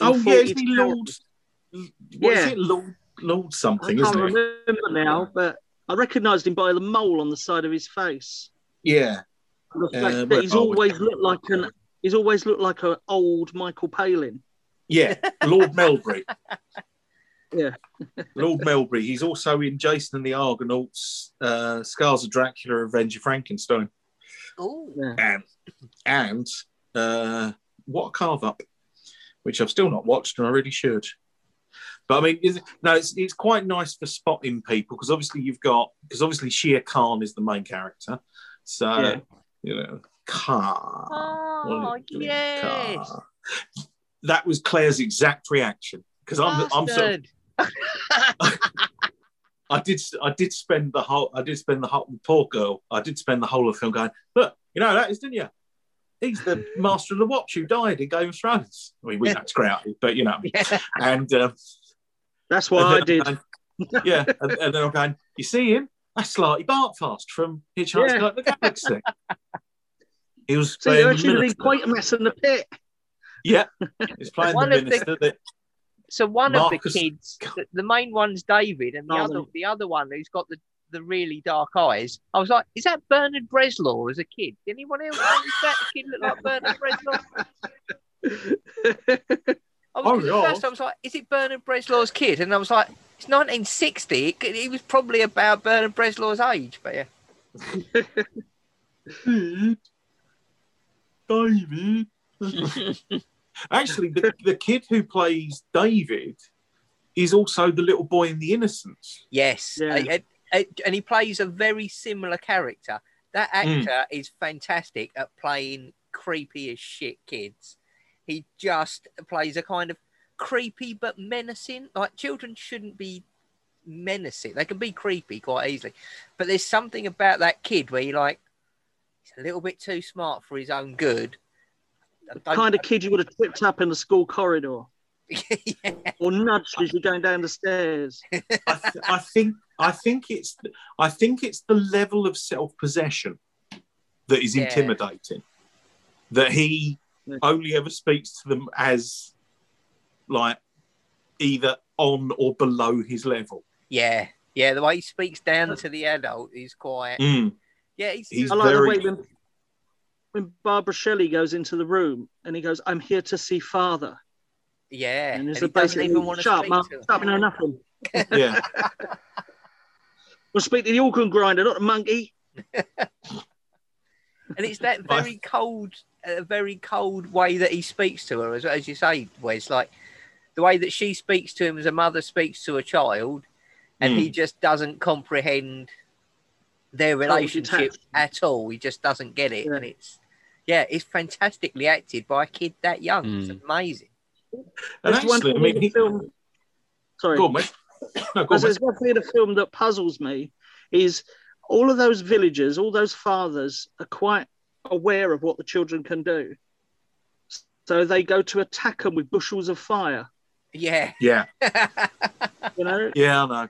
oh yeah Fawlty isn't he Lord Towers. what is Yeah. it Lord Lord I something can't isn't it remember now, but I recognised him by the mole on the side of his face. yeah the Uh, fact where that he's are we? always looked like an he's always looked like an old Michael Palin. yeah Lord Melbury Yeah. Lord Melbury. He's also in Jason and the Argonauts, uh, Scars of Dracula, Revenge of Frankenstein, Oh, Yeah. and and uh, what a carve up, which I've still not watched, and I really should. But I mean, is, no, it's it's quite nice for spotting people because obviously you've got because obviously Shere Khan is the main character, so Yeah. you know Khan. oh What are you doing, yes. Khan? That was Claire's exact reaction because I'm I'm sort of, Bastard. I did I did spend the whole I did spend the whole poor girl I did spend the whole of the film going look you know that is didn't you he's the master of the watch who died in Game of Thrones I mean we it's great but you know Yeah. and um, That's what I did. going, yeah and, and then I'm going you see him that's Slartibartfast from Hitchhiker's Yeah. Guide to the Galaxy he was I the should have been in the pit. yeah he's playing the the- minister that So one Marcus- of the kids, the, the main one's David, and the Oh, other, no. the other one who's got the, the really dark eyes. I was like, is that Bernard Bresslaw as a kid? Did anyone else notice that kid looked like Bernard Bresslaw? I was Oh, first I was like, is it Bernard Bresslaw's kid? And I was like, it's 1960. It, he was probably about Bernard Bresslaw's age, but yeah. David. Actually, the, the kid who plays David is also the little boy in The Innocents. Yes, Yeah. Uh, uh, and he plays a very similar character. That Mm. actor is fantastic at playing creepy as shit kids. He just plays a kind of creepy but menacing. Like children shouldn't be menacing; they can be creepy quite easily. But there's something about that kid where you're like, he's a little bit too smart for his own good. I don't- kind of kid you would have tripped up in the school corridor yeah. or nudged as you're going down the stairs. I, th- I think I think it's I think it's the level of self possession that is Yeah. intimidating. That he Yeah. only ever speaks to them as like either on or below his level. yeah, yeah. The way he speaks down to the adult is quite. Mm. Yeah, he's, He's I like very the way when, when Barbara Shelley goes into the room and he goes, I'm here to see father. Yeah, And and, it's he doesn't even want to shut up, speak to Shut up, you nothing. yeah. We'll speak to the organ grinder, not the monkey. And it's that My- very cold, a very cold way that he speaks to her, as, as you say, Wes. Like the way that she speaks to him as a mother speaks to a child, and Hmm. he just doesn't comprehend their relationship at all. He just doesn't get it, Yeah. and it's yeah, it's fantastically acted by a kid that young. It's Hmm. amazing. And There's one actually, I mean, in he, the film. Sorry. go on, mate. No, go on, As there's one thing in the film that puzzles me is all of those villagers, all those fathers are quite aware of what the children can do. So they go to attack them with bushels of fire. Yeah. Yeah, You know, yeah, I know.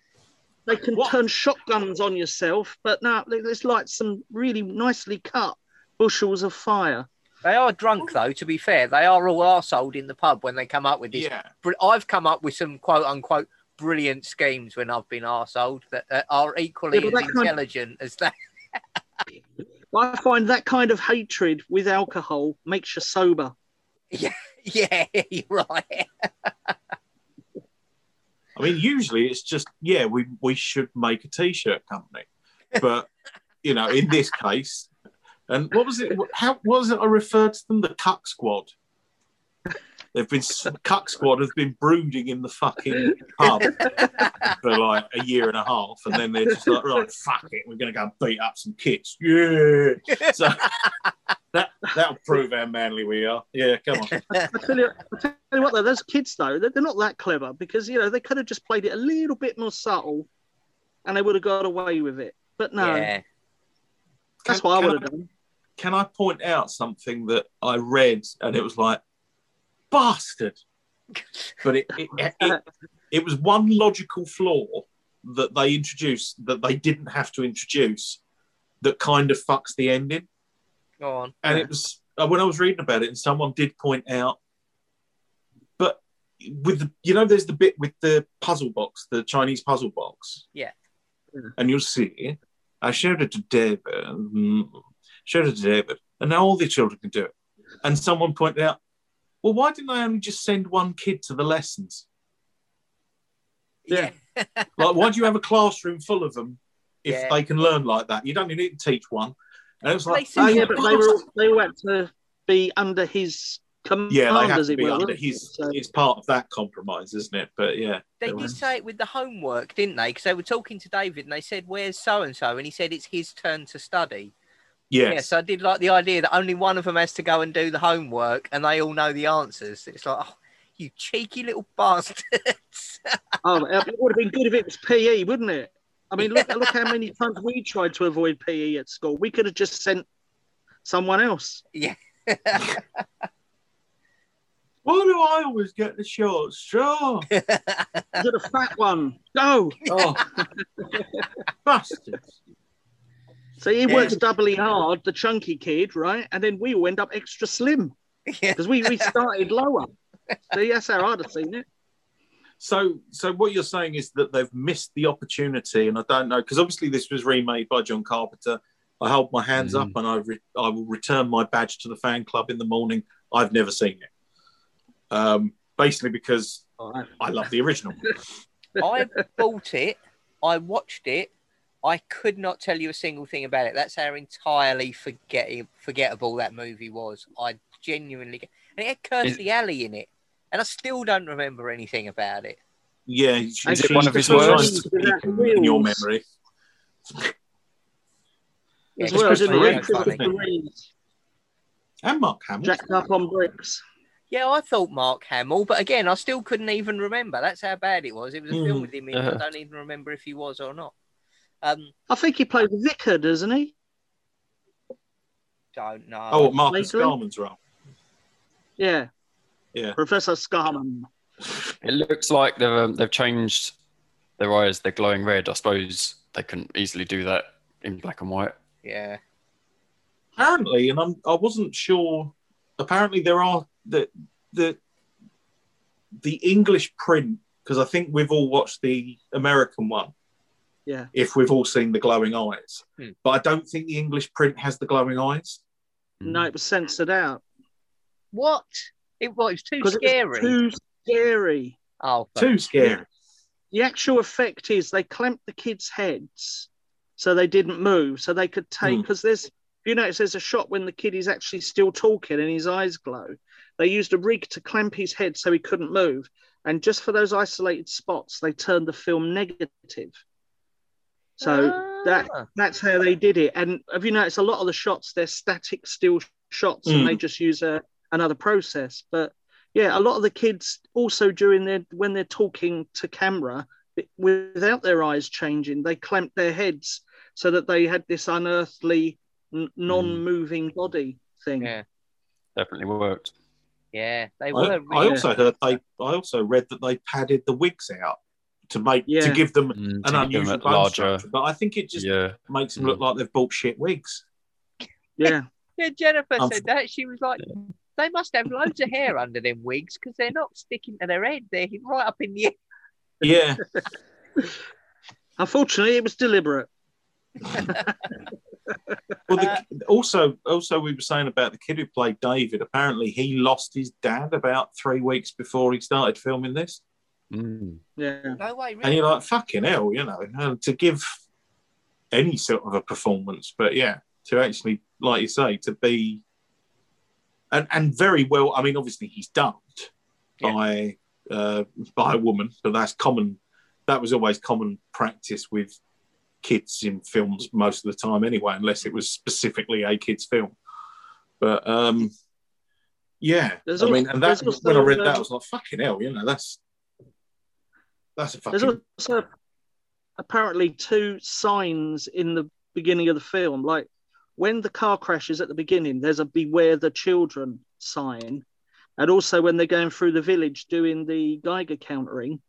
they can What? turn shotguns on yourself, but no, it's like some really nicely cut bushels of fire. They are drunk though. To be fair, they are all arseholed in the pub when they come up with this Yeah, I've come up with some quote unquote brilliant schemes when I've been arseholed that are equally Yeah, as that kind- intelligent as that. I find that kind of hatred with alcohol makes you sober. Yeah, Yeah, you're right. I mean, usually it's just yeah, we we should make a t-shirt company, but you know, in this case, and what was it? How what was it? I referred to them the Cuck Squad. They've been Cuck Squad have been brooding in the fucking pub for like a year and a half, and then they're just like, right, fuck it, we're gonna go beat up some kids. Yeah, so that that'll prove how manly we are. Yeah, come on. I tell you, I tell you what, though, those kids though, they're, they're not that clever because you know they could have just played it a little bit more subtle, and they would have got away with it. But no, Yeah. that's Can- what I would have done. Can I point out something that I read and it was like, bastard. But it it, it, it was one logical flaw that they introduced that they didn't have to introduce that kind of fucks the ending. Go on. And Yeah. it was uh, when I was reading about it, and someone did point out, but with the you know, there's the bit with the puzzle box, the Chinese puzzle box. Yeah. And you'll see, I showed it to David, showed it to David, and now all the children can do it. And someone pointed out, well, why didn't I only just send one kid to the lessons? Yeah. Like, why do you have a classroom full of them if Yeah. they can learn like that? You don't even need to teach one. And it was They like, seem Oh to yeah, but they were they were to be under his command, yeah, they have as to it be were. under wasn't his. So- It's part of that compromise, isn't it? But yeah, They they were- did say it with the homework, didn't they? Because they were talking to David and they said, Where's so and so? And he said, It's his turn to study. Yes. Yeah, so I did like the idea that only one of them has to go and do the homework and they all know the answers. It's like, Oh, you cheeky little bastards. Oh, it would have been good if it was PE, wouldn't it? I mean, look look how many times we tried to avoid PE at school. We could have just sent someone else. Yeah. Why do I always get the short straw? Is it a fat one? Go. Oh, bastards! So he Yeah. works doubly hard, the chunky kid, right? And then we all end up extra slim yeah. because we, we started lower. So that's how I'd have seen it. So, so what you're saying is that they've missed the opportunity, and I don't know because obviously this was remade by John Carpenter. I hold my hands Mm. up and I re- I will return my badge to the fan club in the morning. I've never seen it, um, basically because I love the original. I bought it, I watched it, I could not tell you a single thing about it. That's how entirely forget- forgettable that movie was. I genuinely. And it had Kirstie Alley in it. And I still don't remember anything about it. Yeah, she- Is it one of his trying words? in, in your memory. Yeah, As it's well, Christopher didn't he? Reeve, Christopher isn't Reeve, And Mark Hamill. jacked up on bricks. Yeah, I thought Mark Hamill, but again, I still couldn't even remember. That's how bad it was. It was a film Mm. with him in. I Uh-huh. don't even remember if he was or not. Um, I think he played the vicar, doesn't he? don't know. Oh, Marcus Lately? Garman's role. Yeah. Yeah. Professor Scarman. It looks like they've um, they've changed their eyes. They're glowing red. I suppose they couldn't easily do that in black and white. yeah. apparently, and I'm I wasn't sure. Apparently, there are the the the English print because I think we've all watched the American one. Yeah. If we've all seen the glowing eyes, Hmm. but I don't think the English print has the glowing eyes. No, it was censored out. What? It, well, it was too 'Cause it was scary. Too scary. Oh, fuck. Too scary. The actual effect is they clamped the kids' heads so they didn't move, so they could take Hmm. because there's you notice there's a shot when the kid is actually still talking and his eyes glow. They used a rig to clamp his head so he couldn't move, and just for those isolated spots, they turned the film negative. So that Ah. that's how they did it. And have you noticed a lot of the shots they're static still shots and Mm. they just use a, another process. But yeah, a lot of the kids also during their when they're talking to camera without their eyes changing, they clamped their heads so that they had this unearthly n- non-moving body thing. Yeah, Definitely worked. yeah, they were. I Really, also heard they. I also read that they padded the wigs out to make Yeah. to give them Mm, an give them unusual larger. structure. But I think it just Yeah. makes them Mm. look like they've bought shit wigs. Yeah. yeah, Jennifer I'm- said that. She was like, they must have loads of hair under them wigs because they're not sticking to their head. They're right up in the air. Yeah. Unfortunately, it was deliberate. Well, the, also, also we were saying about the kid who played David. Apparently, he lost his dad about three weeks before he started filming this, Mm. Yeah. No way, and you're like, "Fucking hell," you know, and to give any sort of a performance. But yeah, to actually, like you say, to be and and very well. I mean, obviously, he's dubbed Yeah. by uh, by a woman, but that's common. That was always common practice with kids in films most of the time, anyway, unless it was specifically a kids' film. But um, yeah, There's I mean, and that when I read that, I was like, "Fucking hell," you know, that's that's a There's also apparently two signs in the beginning of the film. Like when the car crashes at the beginning, there's a beware the children sign. And also when they're going through the village doing the Geiger countering,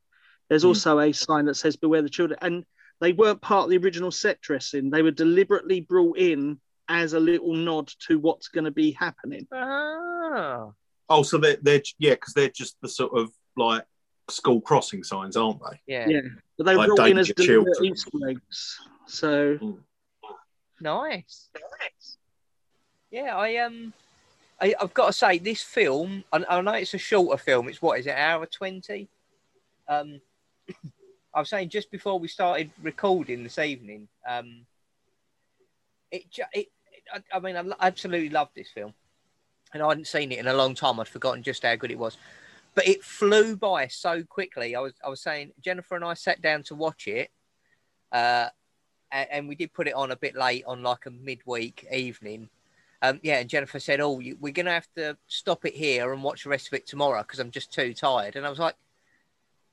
there's Hmm. also a sign that says beware the children. And they weren't part of the original set dressing. They were deliberately brought in as a little nod to what's going to be happening. Ah, Oh, so they're, they're yeah, because they're just the sort of like school crossing signs, aren't they? yeah. Yeah. But they were Like brought in as danger deliberate children. Easter eggs. So Nice. Yeah, I um, I, I've got to say this film. I, I know it's a shorter film. It's what is it, hour twenty? Um, I was saying just before we started recording this evening, um, it, ju- it, I, I mean, I absolutely loved this film, and I hadn't seen it in a long time. I'd forgotten just how good it was, but it flew by so quickly. I was, I was saying, Jennifer and I sat down to watch it, uh, and, and we did put it on a bit late on like a midweek evening. Um, yeah, and Jennifer said, "Oh, you, we're gonna have to stop it here and watch the rest of it tomorrow because I'm just too tired." And I was like,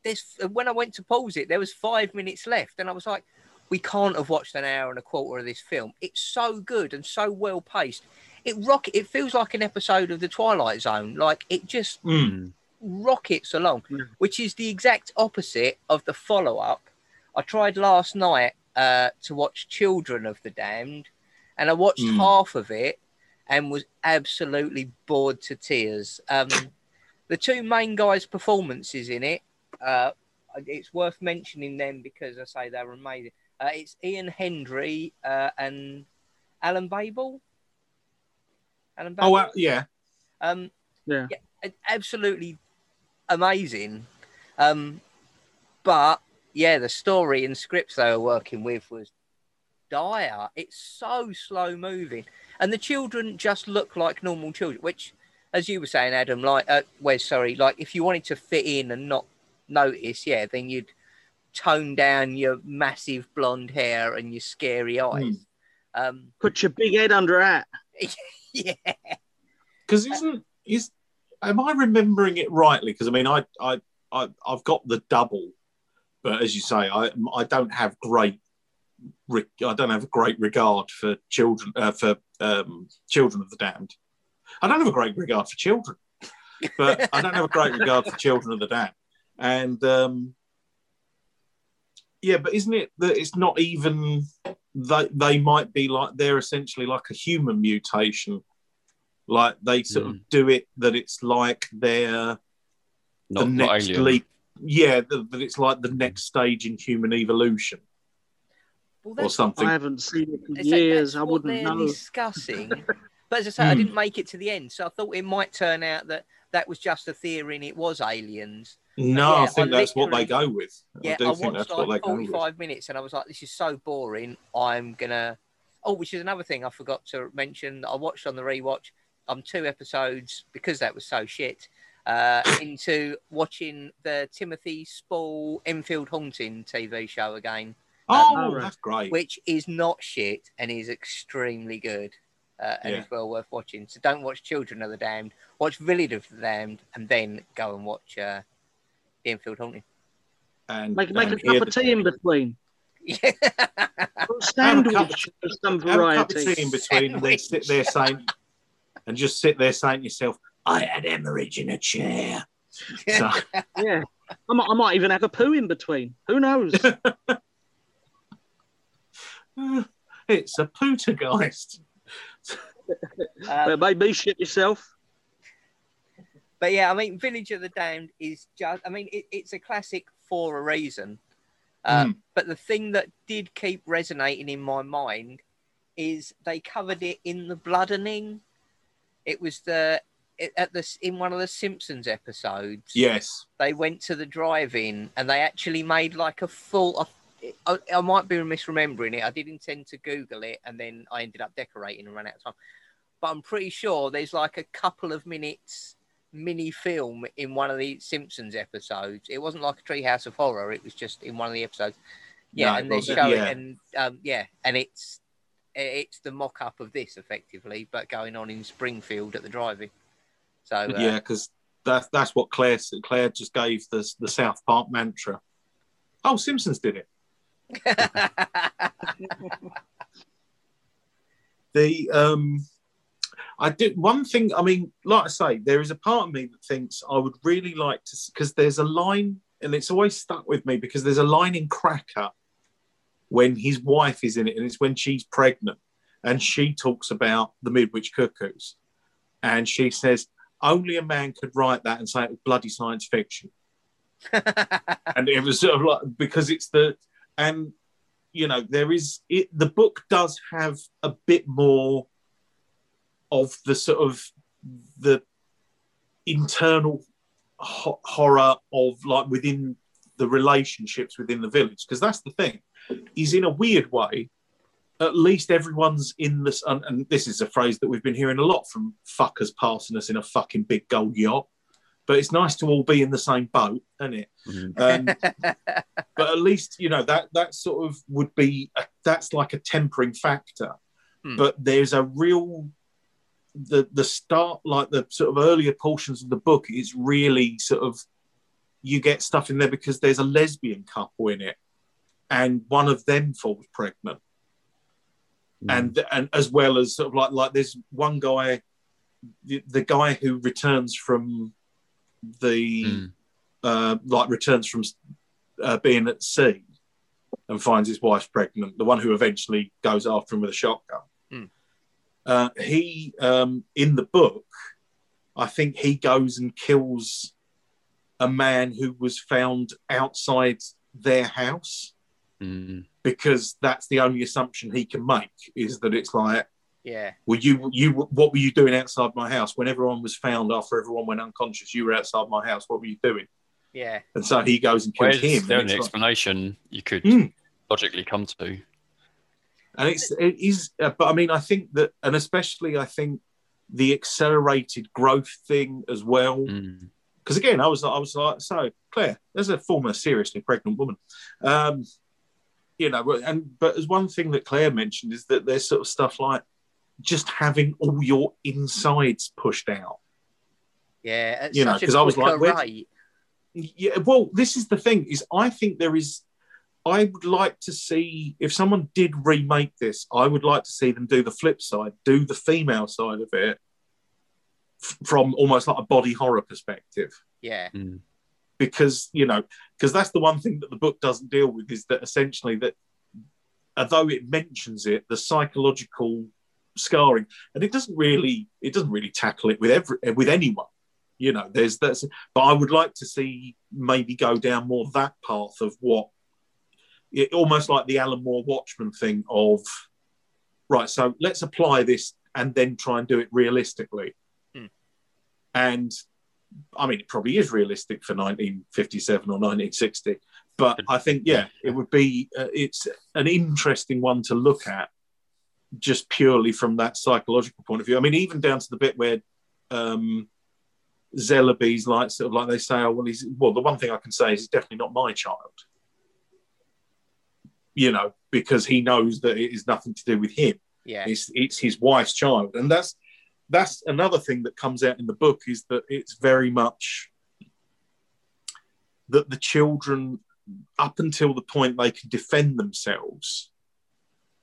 "There's." When I went to pause it, there was five minutes left, and I was like, "We can't have watched an hour and a quarter of this film. It's so good and so well paced. It rock. It feels like an episode of The Twilight Zone. Like it just Mm. Rockets along, Yeah. which is the exact opposite of the follow up. I tried last night uh, to watch Children of the Damned, and I watched Mm. half of it and was absolutely bored to tears. Um, the two main guys' performances in it, uh, it's worth mentioning them because I say they're amazing. Uh, it's Ian Hendry uh, and Alan Badel. Alan Badel. Oh, uh, yeah. Um, Yeah. a- absolutely amazing. Um, but yeah, the story and scripts they were working with was dire. It's so slow moving, and the children just look like normal children. Which, as you were saying, Adam, like, uh, Wes, sorry, like if you wanted to fit in and not notice, yeah, then you'd tone down your massive blonde hair and your scary eyes. Um, Put your big head under a hat. yeah, Because isn't is am I remembering it rightly? Because I mean, I I I I've got the double, but as you say, I I don't have great. re- I don't have a great regard for children uh, for um, children of the damned. I don't have a great regard for children, but I don't have a great regard for children of the damned. And um, yeah, but isn't it that it's not even they they might be like they're essentially like a human mutation like they sort of do it that it's like they're the Not, not next alien. leap yeah that, that it's like the next stage in human evolution well, or something I haven't seen it for It's years. that's I wouldn't they're know. discussing. but as I say, I Hmm. didn't make it to the end, so I thought it might turn out that that was just a theory and it was aliens. no yeah, i think I that's what they go with Yeah, i do I, think watched that's what they like 45 minutes and I was like, this is so boring. I'm gonna. Oh, which is another thing I forgot to mention. that I watched on the rewatch. I'm two episodes because that was so shit. Uh, into watching the Timothy Spall Enfield Haunting TV show again. oh Alright. that's great which is not shit and is extremely good uh, and Yeah. is well worth watching. So don't watch Children of the Damned, watch Village of the Damned, and then go and watch uh, The Enfield Haunting. and Make, make a cup of tea in between. Yeah. Put a Sandwich of some the- have a cup of tea in between and then sit there saying and just sit there saying to yourself i had hemorrhage in a chair so, Yeah. I might, I might even have a poo in between. Who knows? it's a poltergeist Um, but maybe shit yourself. but yeah, I mean, Village of the Damned is just, I mean, it, it's a classic for a reason. Uh, Mm. But the thing that did keep resonating in my mind is they covered it in the bloodening. It was the at this in one of the Simpsons episodes. yes they went to the drive-in and they actually made like a full. I, I might be misremembering it. I did intend to Google it and then I ended up decorating and ran out of time. But I'm pretty sure there's like a couple of minutes mini film in one of the Simpsons episodes. It wasn't like a Treehouse of Horror. It was just in one of the episodes. Yeah, No, and they show Yeah. it and um, yeah, and it's it's the mock-up of this effectively, but going on in Springfield at the drive-in. So uh, yeah, because that, that's what Claire. Claire just gave the the South Park mantra. Oh, Simpsons did it. The um, I did one thing. I mean, like I say, there is a part of me that thinks I would really like to because there's a line, and it's always stuck with me because there's a line in Cracker when his wife is in it, and it's when she's pregnant, and she talks about the Midwich Cuckoos, and she says only a man could write that and say it was bloody science fiction. And it was sort of like because it's the and you know there is it the book does have a bit more of the sort of the internal ho- horror of like within the relationships within the village because that's the thing is in a weird way at least everyone's in this and, and this is a phrase that we've been hearing a lot from fuckers passing us in a fucking big gold yacht but it's nice to all be in the same boat isn't it Mhm. um, but at least you know that that sort of would be a, that's like a tempering factor Hmm. but there's a real the the start like the sort of earlier portions of the book is really sort of you get stuff in there because there's a lesbian couple in it and one of them falls pregnant and and as well as sort of like like there's one guy the, the guy who returns from the Mm. uh, like returns from uh, being at sea and finds his wife pregnant, the one who eventually goes after him with a shotgun. Hmm. Uh, he, um, in the book, I think he goes and kills a man who was found outside their house Mm. because that's the only assumption he can make is that it's like, yeah, well, you, you, what were you doing outside my house when everyone was found after everyone went unconscious? You were outside my house. What were you doing? yeah, And so he goes and kills Where's him. the and only it's like- explanation you could Mm. logically come to? and it's it is uh, but i mean i think that and especially i think the accelerated growth thing as well Mm. because again i was i was like so claire there's a former seriously pregnant woman um you know and but as one thing that claire mentioned is that there's sort of stuff like just having all your insides pushed out yeah. You know, because I was like, where- rate. yeah well this is the thing is i think there is i would like to see if someone did remake this i would like to see them do the flip side do the female side of it f- from almost like a body horror perspective yeah, Mm. Because you know because that's the one thing that the book doesn't deal with is that essentially that although it mentions it the psychological scarring and it doesn't really it doesn't really tackle it with every with anyone you know there's that's but i would like to see maybe go down more that path of what it, almost like the alan moore watchmen thing of right so let's apply this and then try and do it realistically Hmm. and I mean, it probably is realistic for 1957 or 1960, but I think, yeah, it would be, uh, it's an interesting one to look at just purely from that psychological point of view. I mean, even down to the bit where um, Zellaby's like, sort of like they say, oh, well, he's, well, the one thing I can say is he's definitely not my child, you know, because he knows that it is nothing to do with him. Yeah, it's it's his wife's child. And that's that's another thing that comes out in the book is that it's very much that the children up until the point they can defend themselves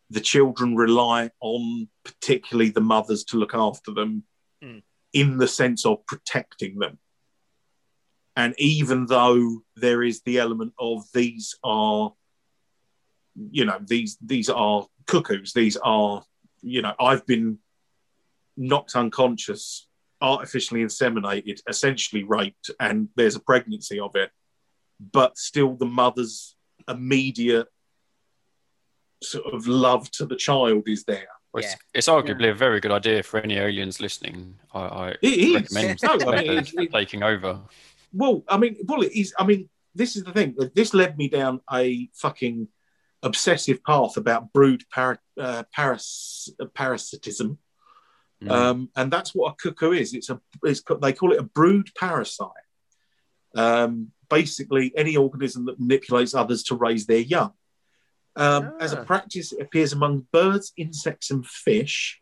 the children rely on particularly the mothers to look after them Mm. in the sense of protecting them and even though there is the element of these are you know these these are cuckoos these are you know i've been knocked unconscious artificially inseminated essentially raped and there's a pregnancy of it but still the mother's immediate sort of love to the child is there Well, Yeah. it's, it's arguably a very good idea for any aliens listening. I, I it is recommend No, I mean, it- it- taking over. Well, I mean, well, it is. I mean, this is the thing. This led me down a fucking obsessive path about brood para, uh, paras, parasitism, Mm. um, and that's what a cuckoo is. It's a. It's, they call it a brood parasite. Um, basically, any organism that manipulates others to raise their young. Um, As a Ah. practice, it appears among birds, insects, and fish.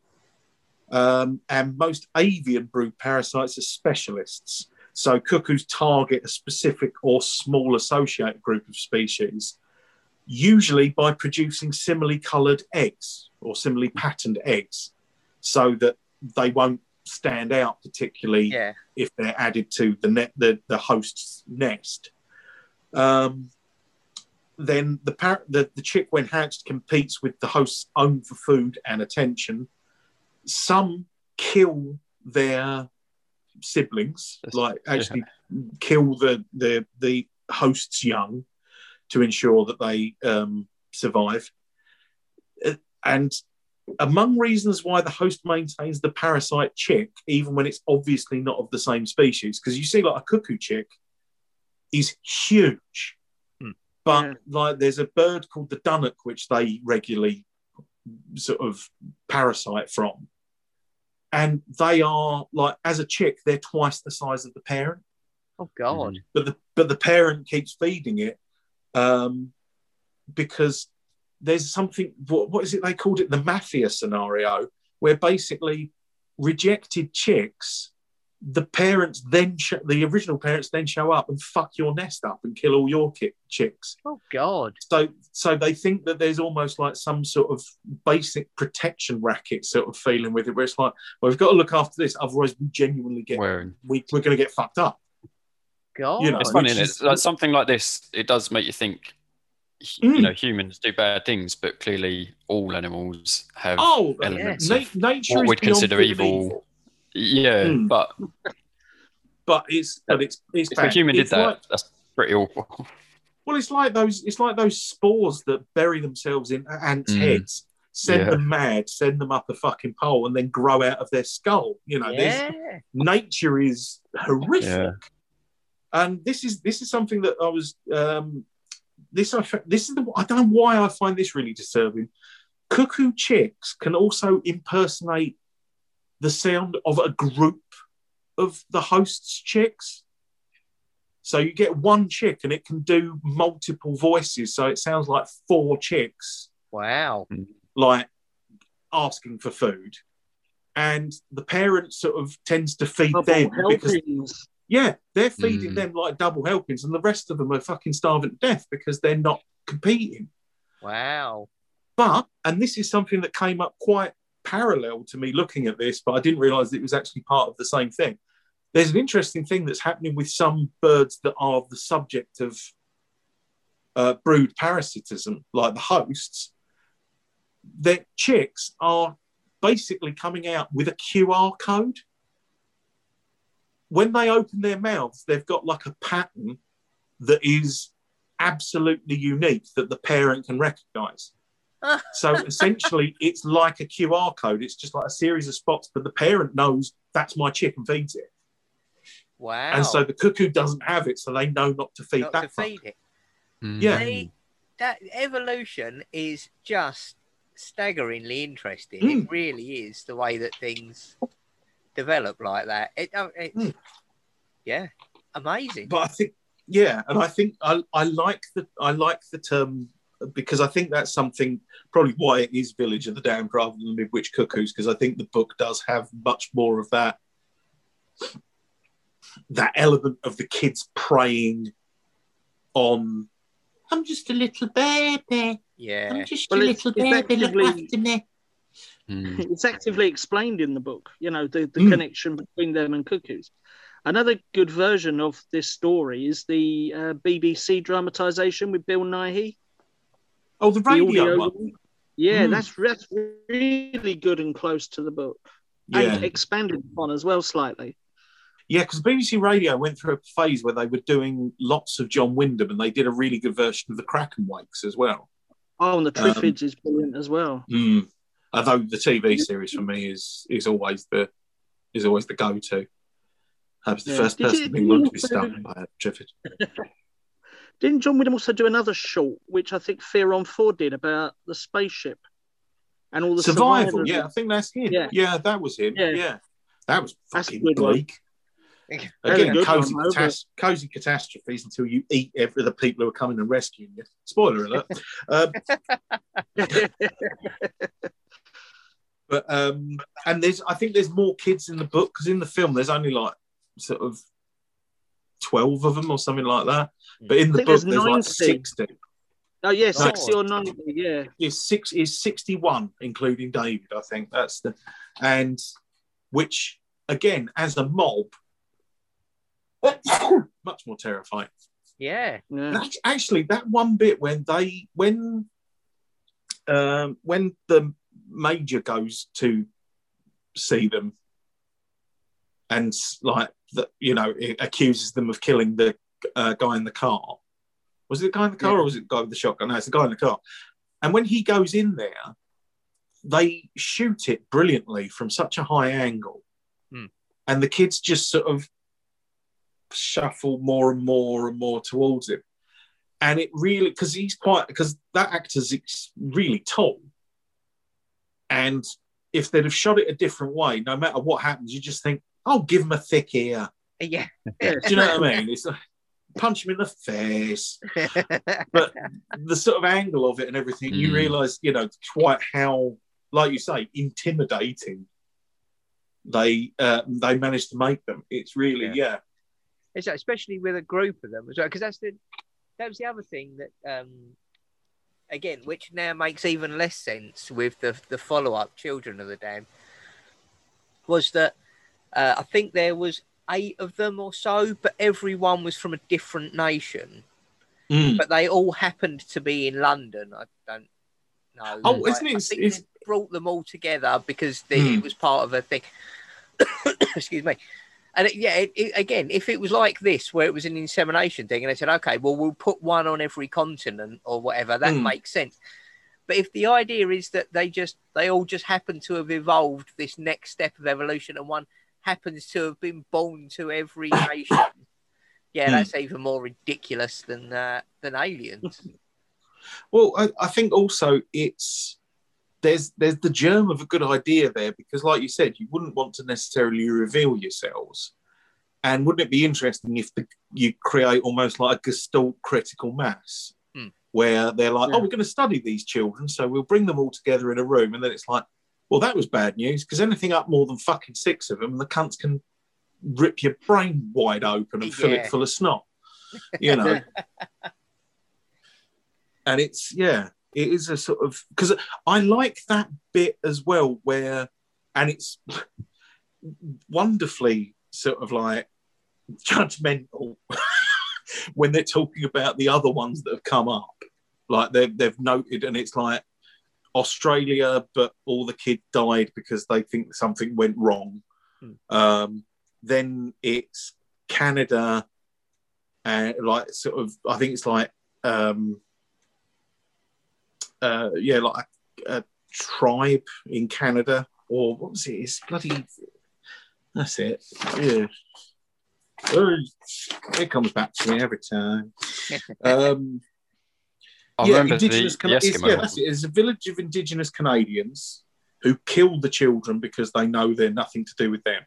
Um, and most avian brood parasites are specialists. So cuckoos target a specific or small associated group of species, usually by producing similarly coloured eggs or similarly patterned eggs, so that they won't stand out particularly yeah, if they're added to the net the, the host's nest. Um, then the, par- the the chick when hatched competes with the host's own for food and attention. Some kill their siblings, like actually kill the the the host's young to ensure that they um, survive. Uh, And among reasons why the host maintains the parasite chick, even when it's obviously not of the same species, because you see, like a cuckoo chick is huge. But Yeah. like, there's a bird called the dunnock which they regularly sort of parasite from, and they are like, as a chick, they're twice the size of the parent. Oh God. But the but the parent keeps feeding it, um, because there's something. What, what is it they called it? The mafia scenario, where basically rejected chicks. The parents then, sh- the original parents then show up and fuck your nest up and kill all your ki- chicks. Oh God. So, so they think that there's almost like some sort of basic protection racket sort of feeling with it, where it's like, well, we've got to look after this, otherwise we genuinely get Wearing. we, we're going to get fucked up. God. You know, It's funny, which isn't is- it? Like something like this, it does make you think. Mm. You know, humans do bad things, but clearly all animals have Oh, elements na- of nature what is we'd consider good and evil. Yeah, Mm. but but it's but it's it's if a human did It's that, like- that's pretty awful. well, it's like those it's like those spores that bury themselves in ants' Mm. heads, send Yeah. them mad, send them up a fucking pole, and then grow out of their skull. You know, there's yeah. nature is horrific, Yeah. and this is this is something that I was um, this I this is the I don't know why I find this really disturbing. Cuckoo chicks can also impersonate the sound of a group of the host's chicks. So you get one chick and it can do multiple voices. So it sounds like four chicks Wow. Hmm. like asking for food. And the parent sort of tends to feed Double them because helpings. Yeah, they're feeding Mm. them like double helpings, and the rest of them are fucking starving to death because they're not competing. Wow. But, and this is something that came up quite parallel to me looking at this, but I didn't realize it was actually part of the same thing. There's an interesting thing that's happening with some birds that are the subject of uh, brood parasitism, like the hosts. Their chicks are basically coming out with a QR code. When they open their mouths, they've got like a pattern that is absolutely unique that the parent can recognize. So essentially, it's like a QR code. It's just like a series of spots, but the parent knows that's my chick and feeds it. Wow. And so the cuckoo doesn't have it, so they know not to feed Not that. to fuck. feed it. Mm. Yeah. They, that evolution is just staggeringly interesting. Mm. It really is the way that things develop like that. It, uh, it's, Mm. yeah, amazing. But I think, yeah, and I think I, I like the I like the term because I think that's something probably why it is Village of the Damned rather than Midwich Cuckoos because I think the book does have much more of that that element of the kids preying on. I'm just a little baby. yeah. I'm just Well, a little baby. Look after me. Mm. It's actively explained in the book, you know, the, the Mm. connection between them and cuckoos. Another good version of this story is the uh, BBC dramatization with Bill Nighy. Oh, the The radio audio one. Yeah, Mm. that's that's really good and close to the book, Yeah. and expanded upon as well slightly. Yeah, because BBC Radio went through a phase where they were doing lots of John Wyndham, and they did a really good version of the Kraken Wakes as well. Oh, and the Um, Triffids is brilliant as well. Mm. Although the TV series for me is is always the is always the go to. I was the Yeah. first Did person you- in England to be did you stung by a Triffid. Didn't John Wyndham also do another short, which I think Fear on Four did about the spaceship and all the Survival, survivors? yeah, I think that's him. Yeah. Yeah, that was him. Yeah, Yeah. that was That's a fucking good bleak. Again, good cozy, one, catas- cozy catastrophes until you eat every the people who are coming and rescuing you. Spoiler alert. um, But um, and there's I think there's more kids in the book because in the film there's only like sort of twelve of them or something like that. But in I the book there's there's like sixty. oh yeah, Oh. sixty or ninety. Yeah, Is six is sixty one, including David. I think that's the and which again as a mob, much more terrifying. Yeah. yeah. Act- Actually, that one bit when they when um, when the major goes to see them and like the, you know it accuses them of killing the uh, guy in the car. Was it the guy in the car Yeah. or was it the guy with the shotgun? No, it's the guy in the car. And when he goes in there, they shoot it brilliantly from such a high angle, Hmm. and the kids just sort of shuffle more and more and more towards him. and it really because he's quite because that actor's ex- really tall, and if they'd have shot it a different way, no matter what happens, you just think, oh, give him a thick ear. Yeah. Do you know what I mean? It's like, punch him in the face. But the sort of angle of it and everything, you Mm. realise, you know, quite how, like you say, intimidating they uh, they managed to make them. It's really, Yeah. yeah. It's especially with a group of them as well, because that's the that was the other thing that um again, which now makes even less sense with the the follow up Children of the Damned, was that uh, I think there was eight of them or so, but everyone was from a different nation, Mm. but they all happened to be in London. I don't know. Oh, Like, isn't it- I think it's- they brought them all together because they, Hmm. it was part of a thing. Excuse me. And it, yeah, it, it, again, if it was like this, where it was an insemination thing, and they said, okay, well, we'll put one on every continent or whatever, that Mm. makes sense. But if the idea is that they just, they all just happen to have evolved this next step of evolution, and one happens to have been born to every nation, yeah, Mm. that's even more ridiculous than uh, than aliens. Well, I, I think also it's there's there's the germ of a good idea there because, like you said, you wouldn't want to necessarily reveal yourselves, and wouldn't it be interesting if the, you create almost like a gestalt critical mass Hmm. where they're like, Yeah. oh, we're going to study these children, so we'll bring them all together in a room, and then it's like, well, that was bad news because anything up more than fucking six of them, the cunts can rip your brain wide open and fill it full of snot, you know. and it's yeah it is a sort of because i like that bit as well where and it's wonderfully sort of like judgmental when they're talking about the other ones that have come up like they've, they've noted and it's like australia but all the kids died because they think something went wrong Hmm. um, then it's canada and like sort of i think it's like um, uh, yeah, like a, a tribe in Canada, or what was it? It's bloody. That's it. Yeah. It comes back to me every time. Um, I yeah, remember the, indigenous the Cana- it's, Eskimo yeah, that's it. It's a village of indigenous Canadians who kill the children because they know they're nothing to do with them.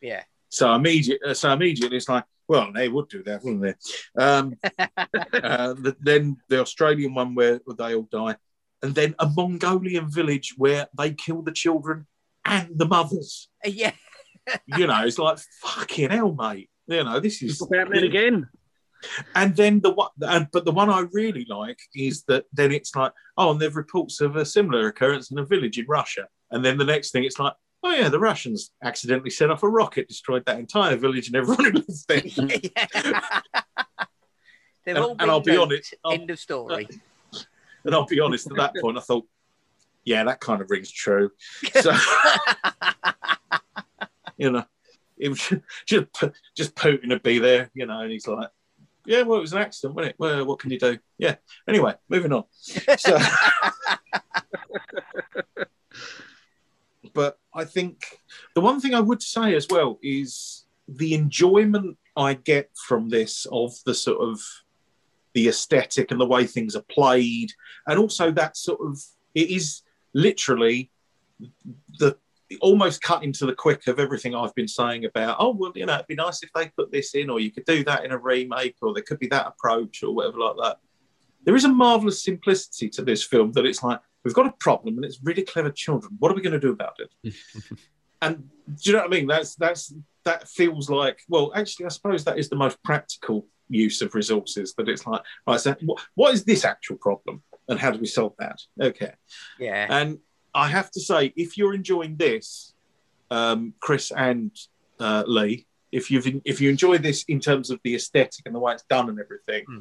Yeah. So immediate, uh, so immediately it's like, well, they would do that, wouldn't they? Um, uh, the, then the Australian one where, where they all die, and then a Mongolian village where they kill the children and the mothers. Uh, yeah. You know, it's like fucking hell, mate. You know, this is It's happening again. and then the one, and, but the one I really like is that then it's like, oh, and there's reports of a similar occurrence in a village in Russia. And then the next thing, it's like, oh yeah, the Russians accidentally set off a rocket, destroyed that entire village and everyone who lives there. They've And- all and I'll be nuked. honest, End of story. And I'll be honest, at that point, I thought, yeah, that kind of rings true. So, you know, it was just just Putin would be there, you know, and he's like, yeah, well, it was an accident, wasn't it? Well, what can you do? Yeah. Anyway, moving on. So, but I think the one thing I would say as well is the enjoyment I get from this of the sort of the aesthetic and the way things are played, and also that sort of it is literally the almost cut into the quick of everything I've been saying about, oh, well, you know, it'd be nice if they put this in, or you could do that in a remake, or there could be that approach, or whatever like that. There is a marvelous simplicity to this film that it's like, we've got a problem and it's really clever children. What are we going to do about it? and do you know what I mean? That's that's that feels like, well, actually, I suppose that is the most practical use of resources. That it's like, right, so what, what is this actual problem, and how do we solve that? Okay. Yeah. And I have to say, if you're enjoying this, um, Chris and uh, Lee, if you've if you enjoy this in terms of the aesthetic and the way it's done and everything, Hmm.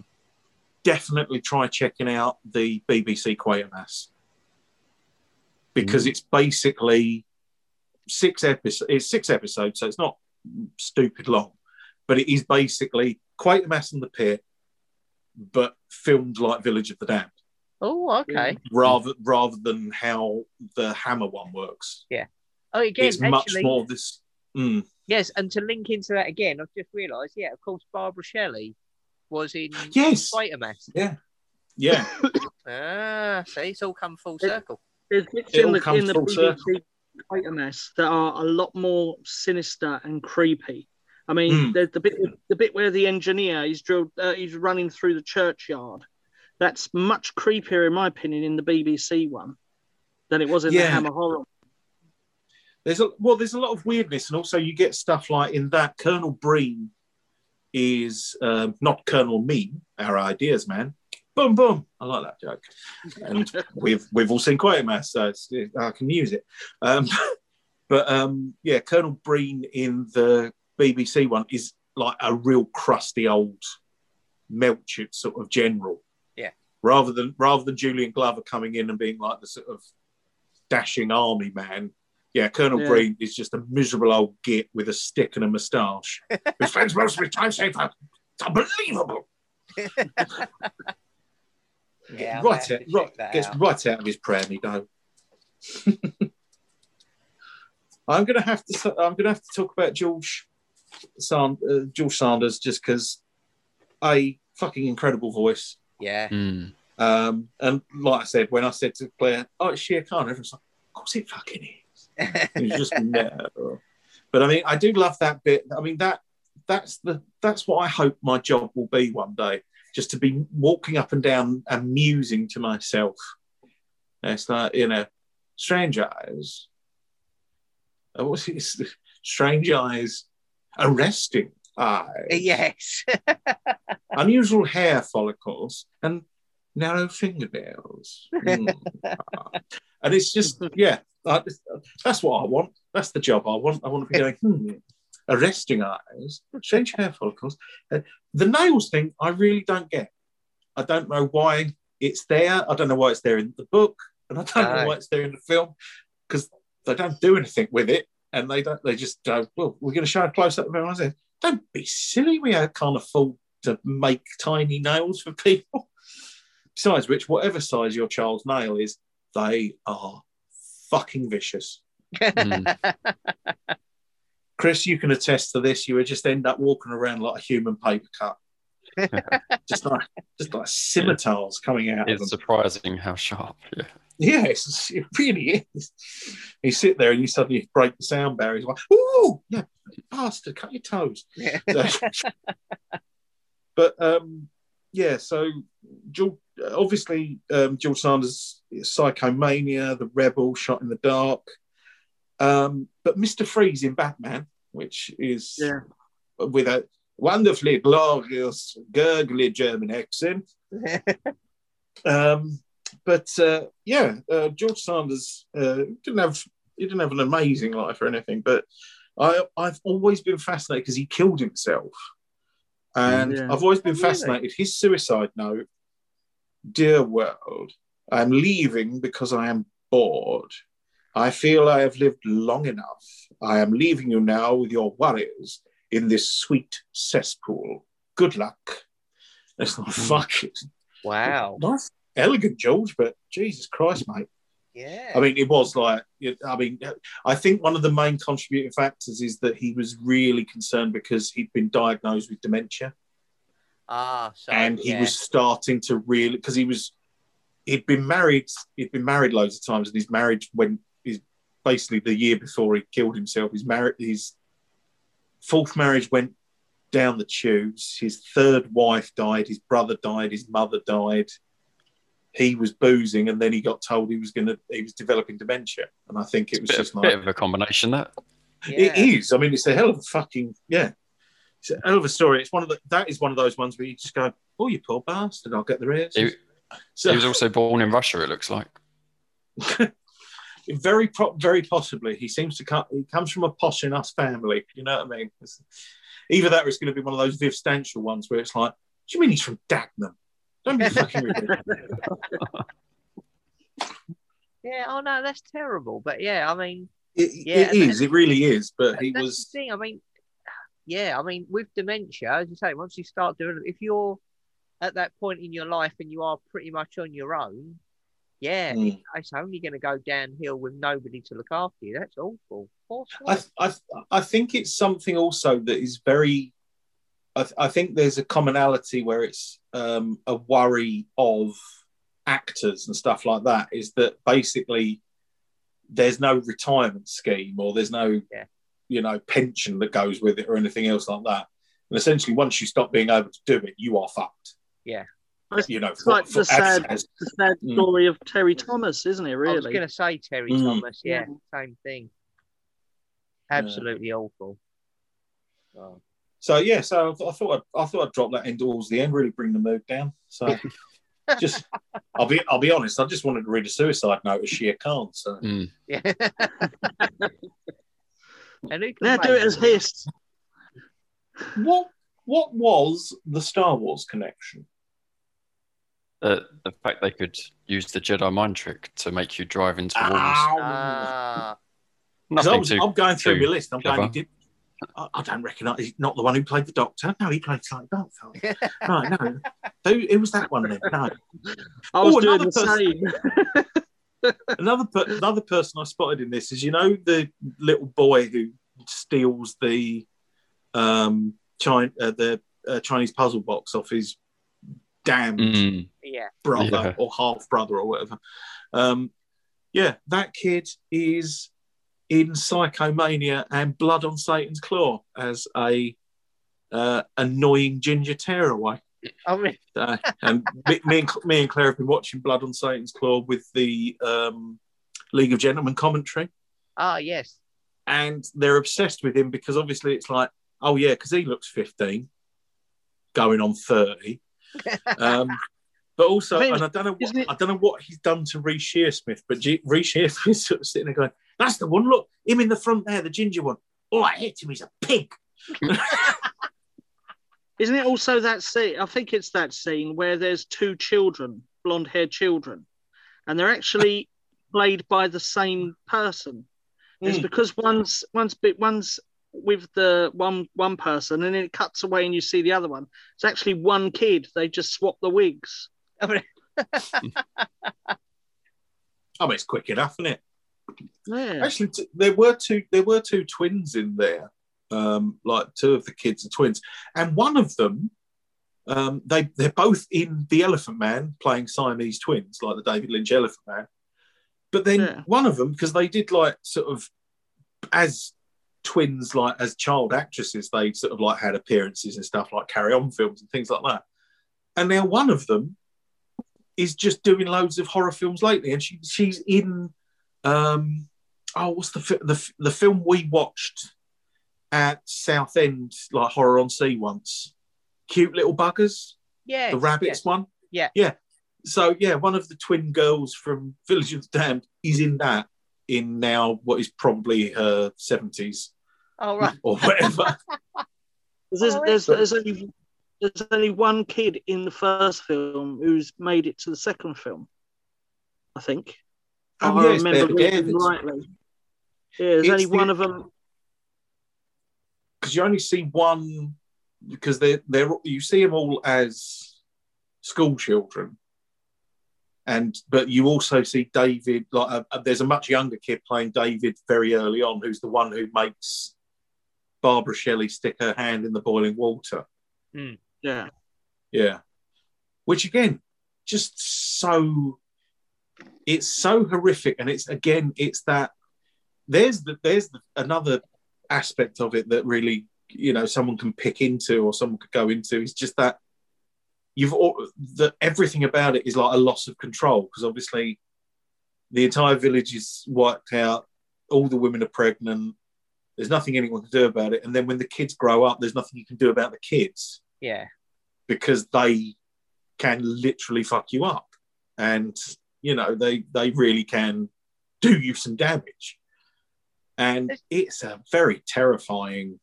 definitely try checking out the BBC Quatermass because it's basically six episodes. It's six episodes, so it's not stupid long, but it is basically Quatermass in the Pit, but filmed like Village of the Damned Oh, okay. rather rather than how the Hammer one works. Yeah. Oh, again, it's much more this. Mm, yes. And to link into that again, I've just realised, yeah, of course, Barbara Shelley was in Yes. Quatermass. Yeah. Yeah. ah, see, it's all come full circle. There's bits It in the, comes in the full circle. BBC Quatermass that are a lot more sinister and creepy. I mean, Mm. there's the bit the bit where the engineer is drilled, uh, he's running through the churchyard. That's much creepier, in my opinion, in the BBC one than it was in the Hammer Horror. There's a well, there's a lot of weirdness, and also you get stuff like in that Colonel Breen is um, not Colonel Mean, our ideas man. Boom, boom. I like that joke, and we've we've all seen Quatermass, so it's, I can use it. Um, but um, yeah, Colonel Breen in the BBC one is like a real crusty old Melchett sort of general. Yeah. Rather than rather than Julian Glover coming in and being like the sort of dashing army man. Yeah, Colonel Yeah. Breen is just a miserable old git with a stick and a moustache who spends most of his time saying, It's unbelievable. Yeah, I'll right out, right, gets out. right out of his pram, though. I'm gonna have to. I'm gonna have to talk about George, Sand, uh, George Sanders just because a fucking incredible voice. Yeah, Mm. Um, and like I said, when I said to Claire, "Oh, it's Shere Khan," everyone's like, "Of course it fucking is." And it's just no. But I mean, I do love that bit. I mean that that's the that's what I hope my job will be one day. Just to be walking up and down and musing to myself. And it's like you know, strange eyes. What's it? Strange eyes, arresting eyes, yes. unusual hair follicles, and narrow fingernails. Mm. and it's just, yeah, that's what I want. That's the job I want. I want to be going, hmm, arresting eyes, strange hair follicles. Uh, the nails thing, I really don't get. I don't know why it's there. I don't know why it's there in the book, and I don't know why it's there in the film because they don't do anything with it, and they don't. They just go, well, we're going to show a close up of everyone. I said, don't be silly. We can't afford to make tiny nails for people. Besides which, whatever size your child's nail is, they are fucking vicious. Mm. Chris, you can attest to this. You would just end up walking around like a human paper cut. just like just like scimitars coming out of It's them. surprising how sharp. Yeah. Yes, it really is. You sit there and you suddenly break the sound barrier. He's like, "Ooh, yeah, bastard, cut your toes." So- but um, yeah, so George, obviously um, George Sanders, Psychomania, The Rebel, Shot in the Dark, um, but Mister Freeze in Batman, which is Yeah. with a wonderfully glorious, gurgly German accent. Um, but uh, yeah, uh, George Sanders uh, didn't have he didn't have an amazing life or anything, but I I've always been fascinated because he killed himself, and Yeah. I've always been Oh, really? fascinated. His suicide note, dear world, I'm leaving because I am bored. I feel I have lived long enough. I am leaving you now with your worries in this sweet cesspool. Good luck. It's like, fuck it. wow. Nice, elegant George, but Jesus Christ, mate. Yeah. I mean, it was like, I mean, I think one of the main contributing factors is that he was really concerned because he'd been diagnosed with dementia ah, so and he yeah. was starting to really, because he was, he'd been married, he'd been married loads of times and his marriage went, his, basically the year before he killed himself, his marriage, his fourth marriage went down the tubes. His third wife died, his brother died, his mother died. He was boozing, and then he got told he was going to, he was developing dementia. And I think it was Bit, just of, like, bit of a combination that. it Yeah. is. I mean, it's a hell of a fucking, yeah. It's a hell of a story. It's one of the, that is one of those ones where you just go, oh, you poor bastard, I'll get the ears. He, So, he was also born in Russia, it looks like. very, pro- very possibly. He seems to come, he comes from a posh enough family. You know what I mean? It's, either that or it's going to be one of those Viv Stanshall ones where it's like, do you mean he's from Dagenham? Don't be fucking ridiculous. Yeah. Oh no, that's terrible. But yeah, I mean, It, Yeah, it and. It really is. But he that's was. the thing. I mean, yeah. I mean, with dementia, as you say, once you start doing it, if you're at that point in your life and you are pretty much on your own, yeah, Mm. it's only going to go downhill with nobody to look after you. That's awful. Poor I. I, I think it's something also that is very I, th- I think there's a commonality where it's um, a worry of actors and stuff like that. Is that basically there's no retirement scheme or there's no Yeah. you know pension that goes with it or anything else like that. And essentially, once you stop being able to do it, you are fucked. Yeah. You know, It's like the sad, the sad Mm. story of Terry Thomas, isn't it? Really, I was going to say Terry Mm. Thomas. Yeah, Yeah. same thing. Absolutely awful. Oh. So yeah, so I, thought I'd, I thought I'd drop that in towards the end, really bring the mood down. So just, I'll be I'll be honest, I just wanted to read a suicide note as Shere Khan. So Mm. Yeah. and Now do it as them? Hist. what what was the Star Wars connection? Uh, the fact they could use the Jedi mind trick to make you drive into walls. Ah, 'Cause I Nothing was, too. I'm going through my list. I'm going. clever. He did. I, I don't recognise. He's not the one who played the Doctor. No, he played Slightly Dark Side. right, no. Who, who was that one then? No. I was Oh, doing another the person. same. Another per- another person I spotted in this is you know the little boy who steals the um China, uh, the uh, Chinese puzzle box off his damned Mm. yeah. brother Yeah. or half brother or whatever. Um, yeah, that kid is in Psychomania and Blood on Satan's Claw as a uh, annoying ginger tearaway. I mean, Uh, and me, me and me and Claire have been watching Blood on Satan's Claw with the um, League of Gentlemen commentary, ah, yes. and they're obsessed with him because obviously it's like, oh yeah, because he looks fifteen, going on thirty. Um, but also, I think- and I don't know, what, I don't know what he's done to Reece Shearsmith, but G- Reece Shearsmith's sort of sitting there going, "That's the one. Look, him in the front there, the ginger one. Oh, I hate him. He's a pig." Isn't it also that scene? I think it's that scene where there's two children, blonde haired children, and they're actually played by the same person. It's Mm. because one's one's bit one's with the one one person, and then it cuts away and you see the other one. It's actually one kid. They just swap the wigs. I mean, I mean, it's quick enough, isn't it? Yeah. Actually, t- there were two. There were two twins in there. Um, like two of the kids are twins, and one of them, um, they they're both in the Elephant Man playing Siamese twins, like the David Lynch Elephant Man. But then Yeah. one of them, because they did like sort of as twins, like as child actresses, they sort of like had appearances and stuff like Carry On films and things like that. And now one of them is just doing loads of horror films lately, and she she's in um oh what's the fi- the the film we watched at Southend like horror on sea once cute little buggers yeah. the rabbits one Yeah. yeah so yeah one of the twin girls from Village of the Damned is in that in now what is probably her 70s Oh, right. or whatever There's, Oh, there's, there's only there's only one kid in the first film who's made it to the second film. I think. I yeah it's remember Bette reading rightly. Yeah, there's only the- one of them. because you only see one because they're they're you see them all as school children and but you also see david like uh, uh, there's a much younger kid playing david very early on who's the one who makes barbara shelley stick her hand in the boiling water Yeah. yeah which again just so it's so horrific. And it's again it's that there's the there's the, another aspect of it that really you know someone can pick into or someone could go into is just that you've all that everything about it is like a loss of control. Because obviously the entire village is wiped out all the women are pregnant there's nothing anyone can do about it. And then when the kids grow up there's nothing you can do about the kids. Yeah. because they can literally fuck you up. And you know they they really can do you some damage and it's a very terrifying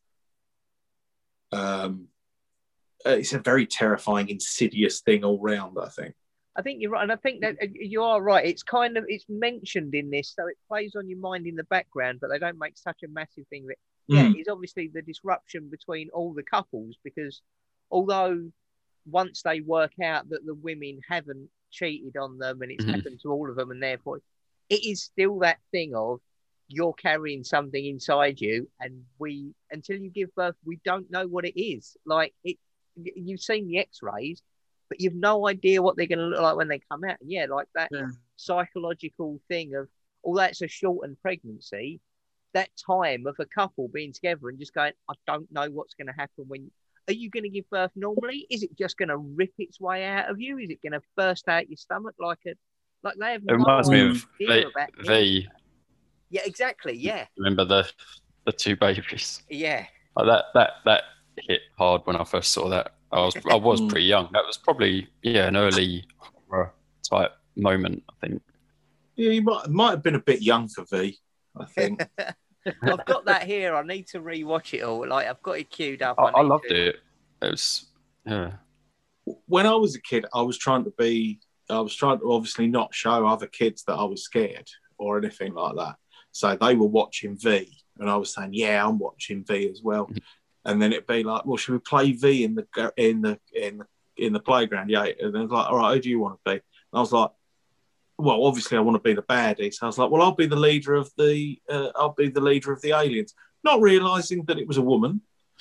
um it's a very terrifying insidious thing all round i think I think you're right, and I think that you are right. It's kind of it's mentioned in this, so it plays on your mind in the background, but they don't make such a massive thing of it. Yeah, Mm. it's obviously the disruption between all the couples because although once they work out that the women haven't cheated on them and it's Mhm. happened to all of them, and therefore it is still that thing of you're carrying something inside you, and we until you give birth, we don't know what it is. Like it, you've seen the X-rays, but you've no idea what they're going to look like when they come out. And yeah, like that Yeah. psychological thing of although that's a shortened pregnancy, that time of a couple being together and just going, I don't know what's going to happen when. Are you going to give birth normally? Is it just going to rip its way out of you? Is it going to burst out your stomach like a like they have It no reminds me of idea V. about it. v. Yeah, exactly. Yeah, Remember the the two babies? yeah, Like that that that hit hard when I first saw that. I was I was pretty young. That was probably yeah an early horror type moment. I think. Yeah, you might might have been a bit young for V. I think. I've got that here. I need to rewatch it all. Like I've got it queued up. I, I need loved to- it. It was yeah. when I was a kid, I was trying to be, I was trying to obviously not show other kids that I was scared or anything like that. So they were watching V, and I was saying, "Yeah, I'm watching V as well." Mm-hmm. and then it'd be like, "Well, should we play V in the in the in the in the playground?" Yeah, and then it's like, "All right, who do you want to be?" And I was like, "Well, obviously, I want to be the baddie." So I was like, "Well, I'll be the leader of the, uh, I'll be the leader of the aliens," not realizing that it was a woman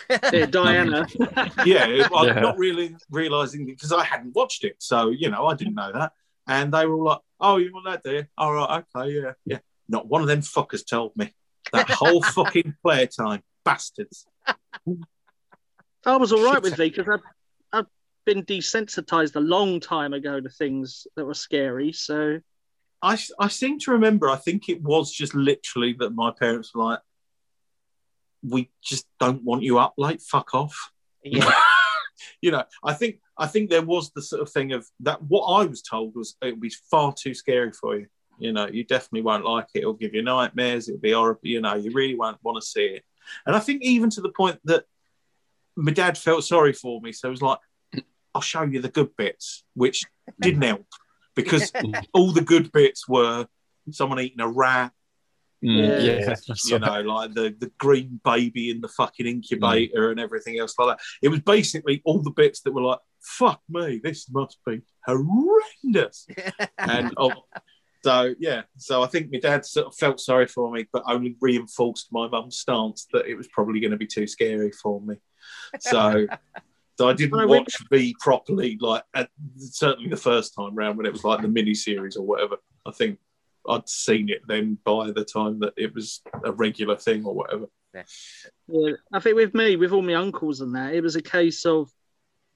Yeah, Diana. yeah, I'm Yeah. not really realizing because I hadn't watched it, so you know I didn't know that. And they were all like, "Oh, you want that, there? you? All right, okay, yeah, yeah." Not one of them fuckers told me that whole fucking playtime, bastards. I was all right with V because I've, I've been desensitized a long time ago to things that were scary. So I I seem to remember. I think it was just literally that my parents were like, "We just don't want you up late. Fuck off." Yeah, you know, I think I think there was the sort of thing of that. What I was told was it would be far too scary for you. You know, you definitely won't like it. It'll give you nightmares. It'll be horrible. You know, you really won't want to see it. And I think even to the point that my dad felt sorry for me, so it was like, "I'll show you the good bits," which didn't help because all the good bits were someone eating a rat, Mm, Yeah. yeah. you right. know, like the, the green baby in the fucking incubator and everything else like that. It was basically all the bits that were like, fuck me, this must be horrendous. and oh, so, yeah, so I think my dad sort of felt sorry for me, but only reinforced my mum's stance that it was probably going to be too scary for me. So. So I didn't watch V properly, like at, certainly the first time round when it was like the mini series or whatever. I think I'd seen it then by the time that it was a regular thing or whatever. yeah, I think with me, with all my uncles and that, it was a case of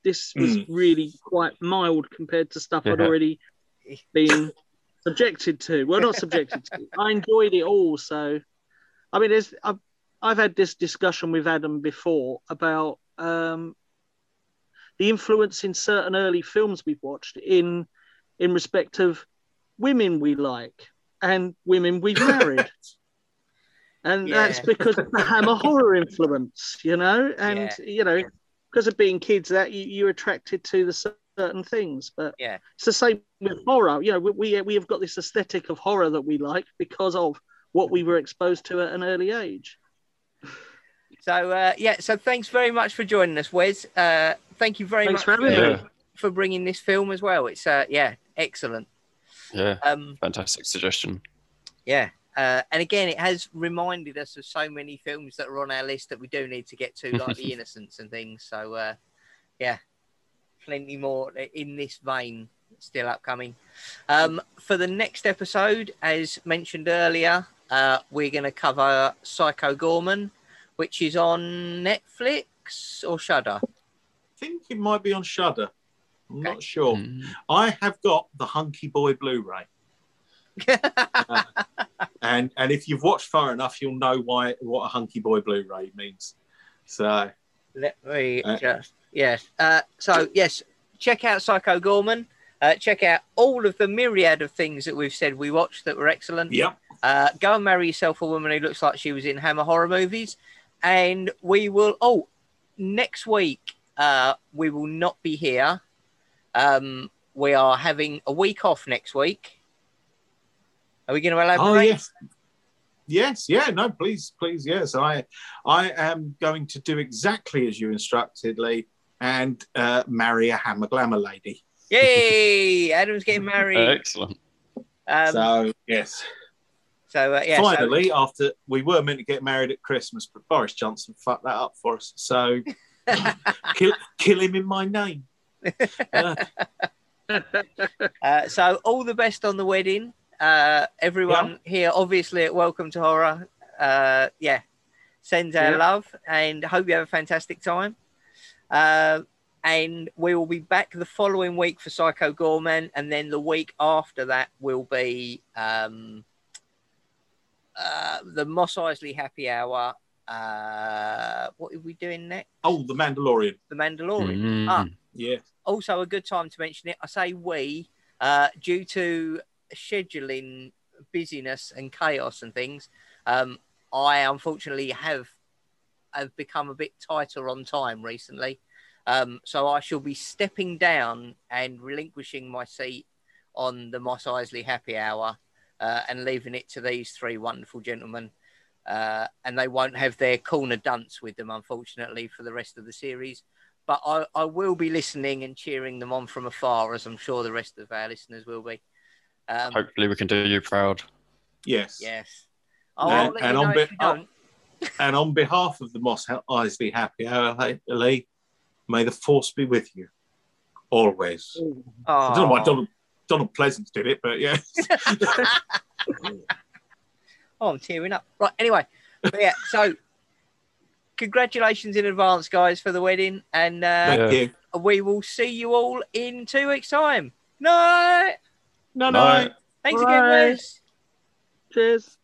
this was Mm. really quite mild compared to stuff I'd already been subjected to. Well, not subjected to. I enjoyed it all. So, I mean, there's I've, I've had this discussion with Adam before about um, the influence in certain early films we've watched in in respect of women we like and women we've married. And that's because of the Hammer horror influence, you know, and you know, because of being kids, that you, you're attracted to the certain things. But Yeah. it's the same with horror. You know, we we, we have got this aesthetic of horror that we like because of what we were exposed to at an early age. So uh, yeah, so thanks very much for joining us, Wes. Uh, thank you very Thanks much for Yeah. for bringing this film as well. It's uh, yeah, excellent. Yeah, Um, fantastic suggestion. yeah, uh, and again, it has reminded us of so many films that are on our list that we do need to get to, like The Innocents and things. So uh, yeah, plenty more in this vein still upcoming. Um, for the next episode, as mentioned earlier, uh, we're going to cover Psycho Goreman, which is on Netflix or Shudder. I think it might be on Shudder. I'm Okay. not sure. Mm. I have got the Hunky Boy Blu-ray, and and if you've watched far enough, you'll know why what a Hunky Boy Blu-ray means. So Let me Uh, just yes. Uh, so yes, check out Psycho Goreman. Uh, check out all of the myriad of things that we've said we watched that were excellent. yep, Uh, go and marry yourself a woman who looks like she was in Hammer horror movies, and we will. Oh, next week uh, we will not be here. Um, we are having a week off next week. Are we going to elaborate? Oh yes, yes, yeah. No, please, please, yes. I, I am going to do exactly as you instructed, Lee, and uh, marry a hammer glamour lady. Yay! Adam's getting married. Excellent. Um, so yes, So uh, yeah, so- Finally, after we were meant to get married at Christmas, but Boris Johnson fucked that up for us. So kill, kill him in my name. Uh, Uh, so all the best on the wedding. Uh, everyone here, obviously at Welcome to Horror, uh, yeah, sends our Yeah. love and hope you have a fantastic time. Uh, and we will be back the following week for Psycho Goreman, and then the week after that will be um, uh, the Mos Eisley Happy Hour. Uh, what are we doing next? oh, the Mandalorian. The Mandalorian Mm. Ah. Yeah. also a good time to mention it. I say we, uh, due to scheduling busyness and chaos and things. Um, I unfortunately have have become a bit tighter on time recently, um, so I shall be stepping down and relinquishing my seat on the Mos Eisley Happy Hour uh, and leaving it to these three wonderful gentlemen. Uh, and they won't have their corner dunce with them, unfortunately, for the rest of the series but I, I will be listening and cheering them on from afar, as I'm sure the rest of our listeners will be. Um, Hopefully, we can do you proud. Yes. yes. I'll, And- and on know bit- if you don't. And on behalf of the Mos Eisley Happy Hour, Lee, may the force be with you always. I don't know why Aw. Donald, Donald Pleasence did it, but yeah. Oh, I'm tearing up. Right. Anyway, but yeah. So, congratulations in advance, guys, for the wedding, and uh, Thank you. we will see you all in two weeks' time. Night. No, no. Thanks Bye. again, Wes. Cheers.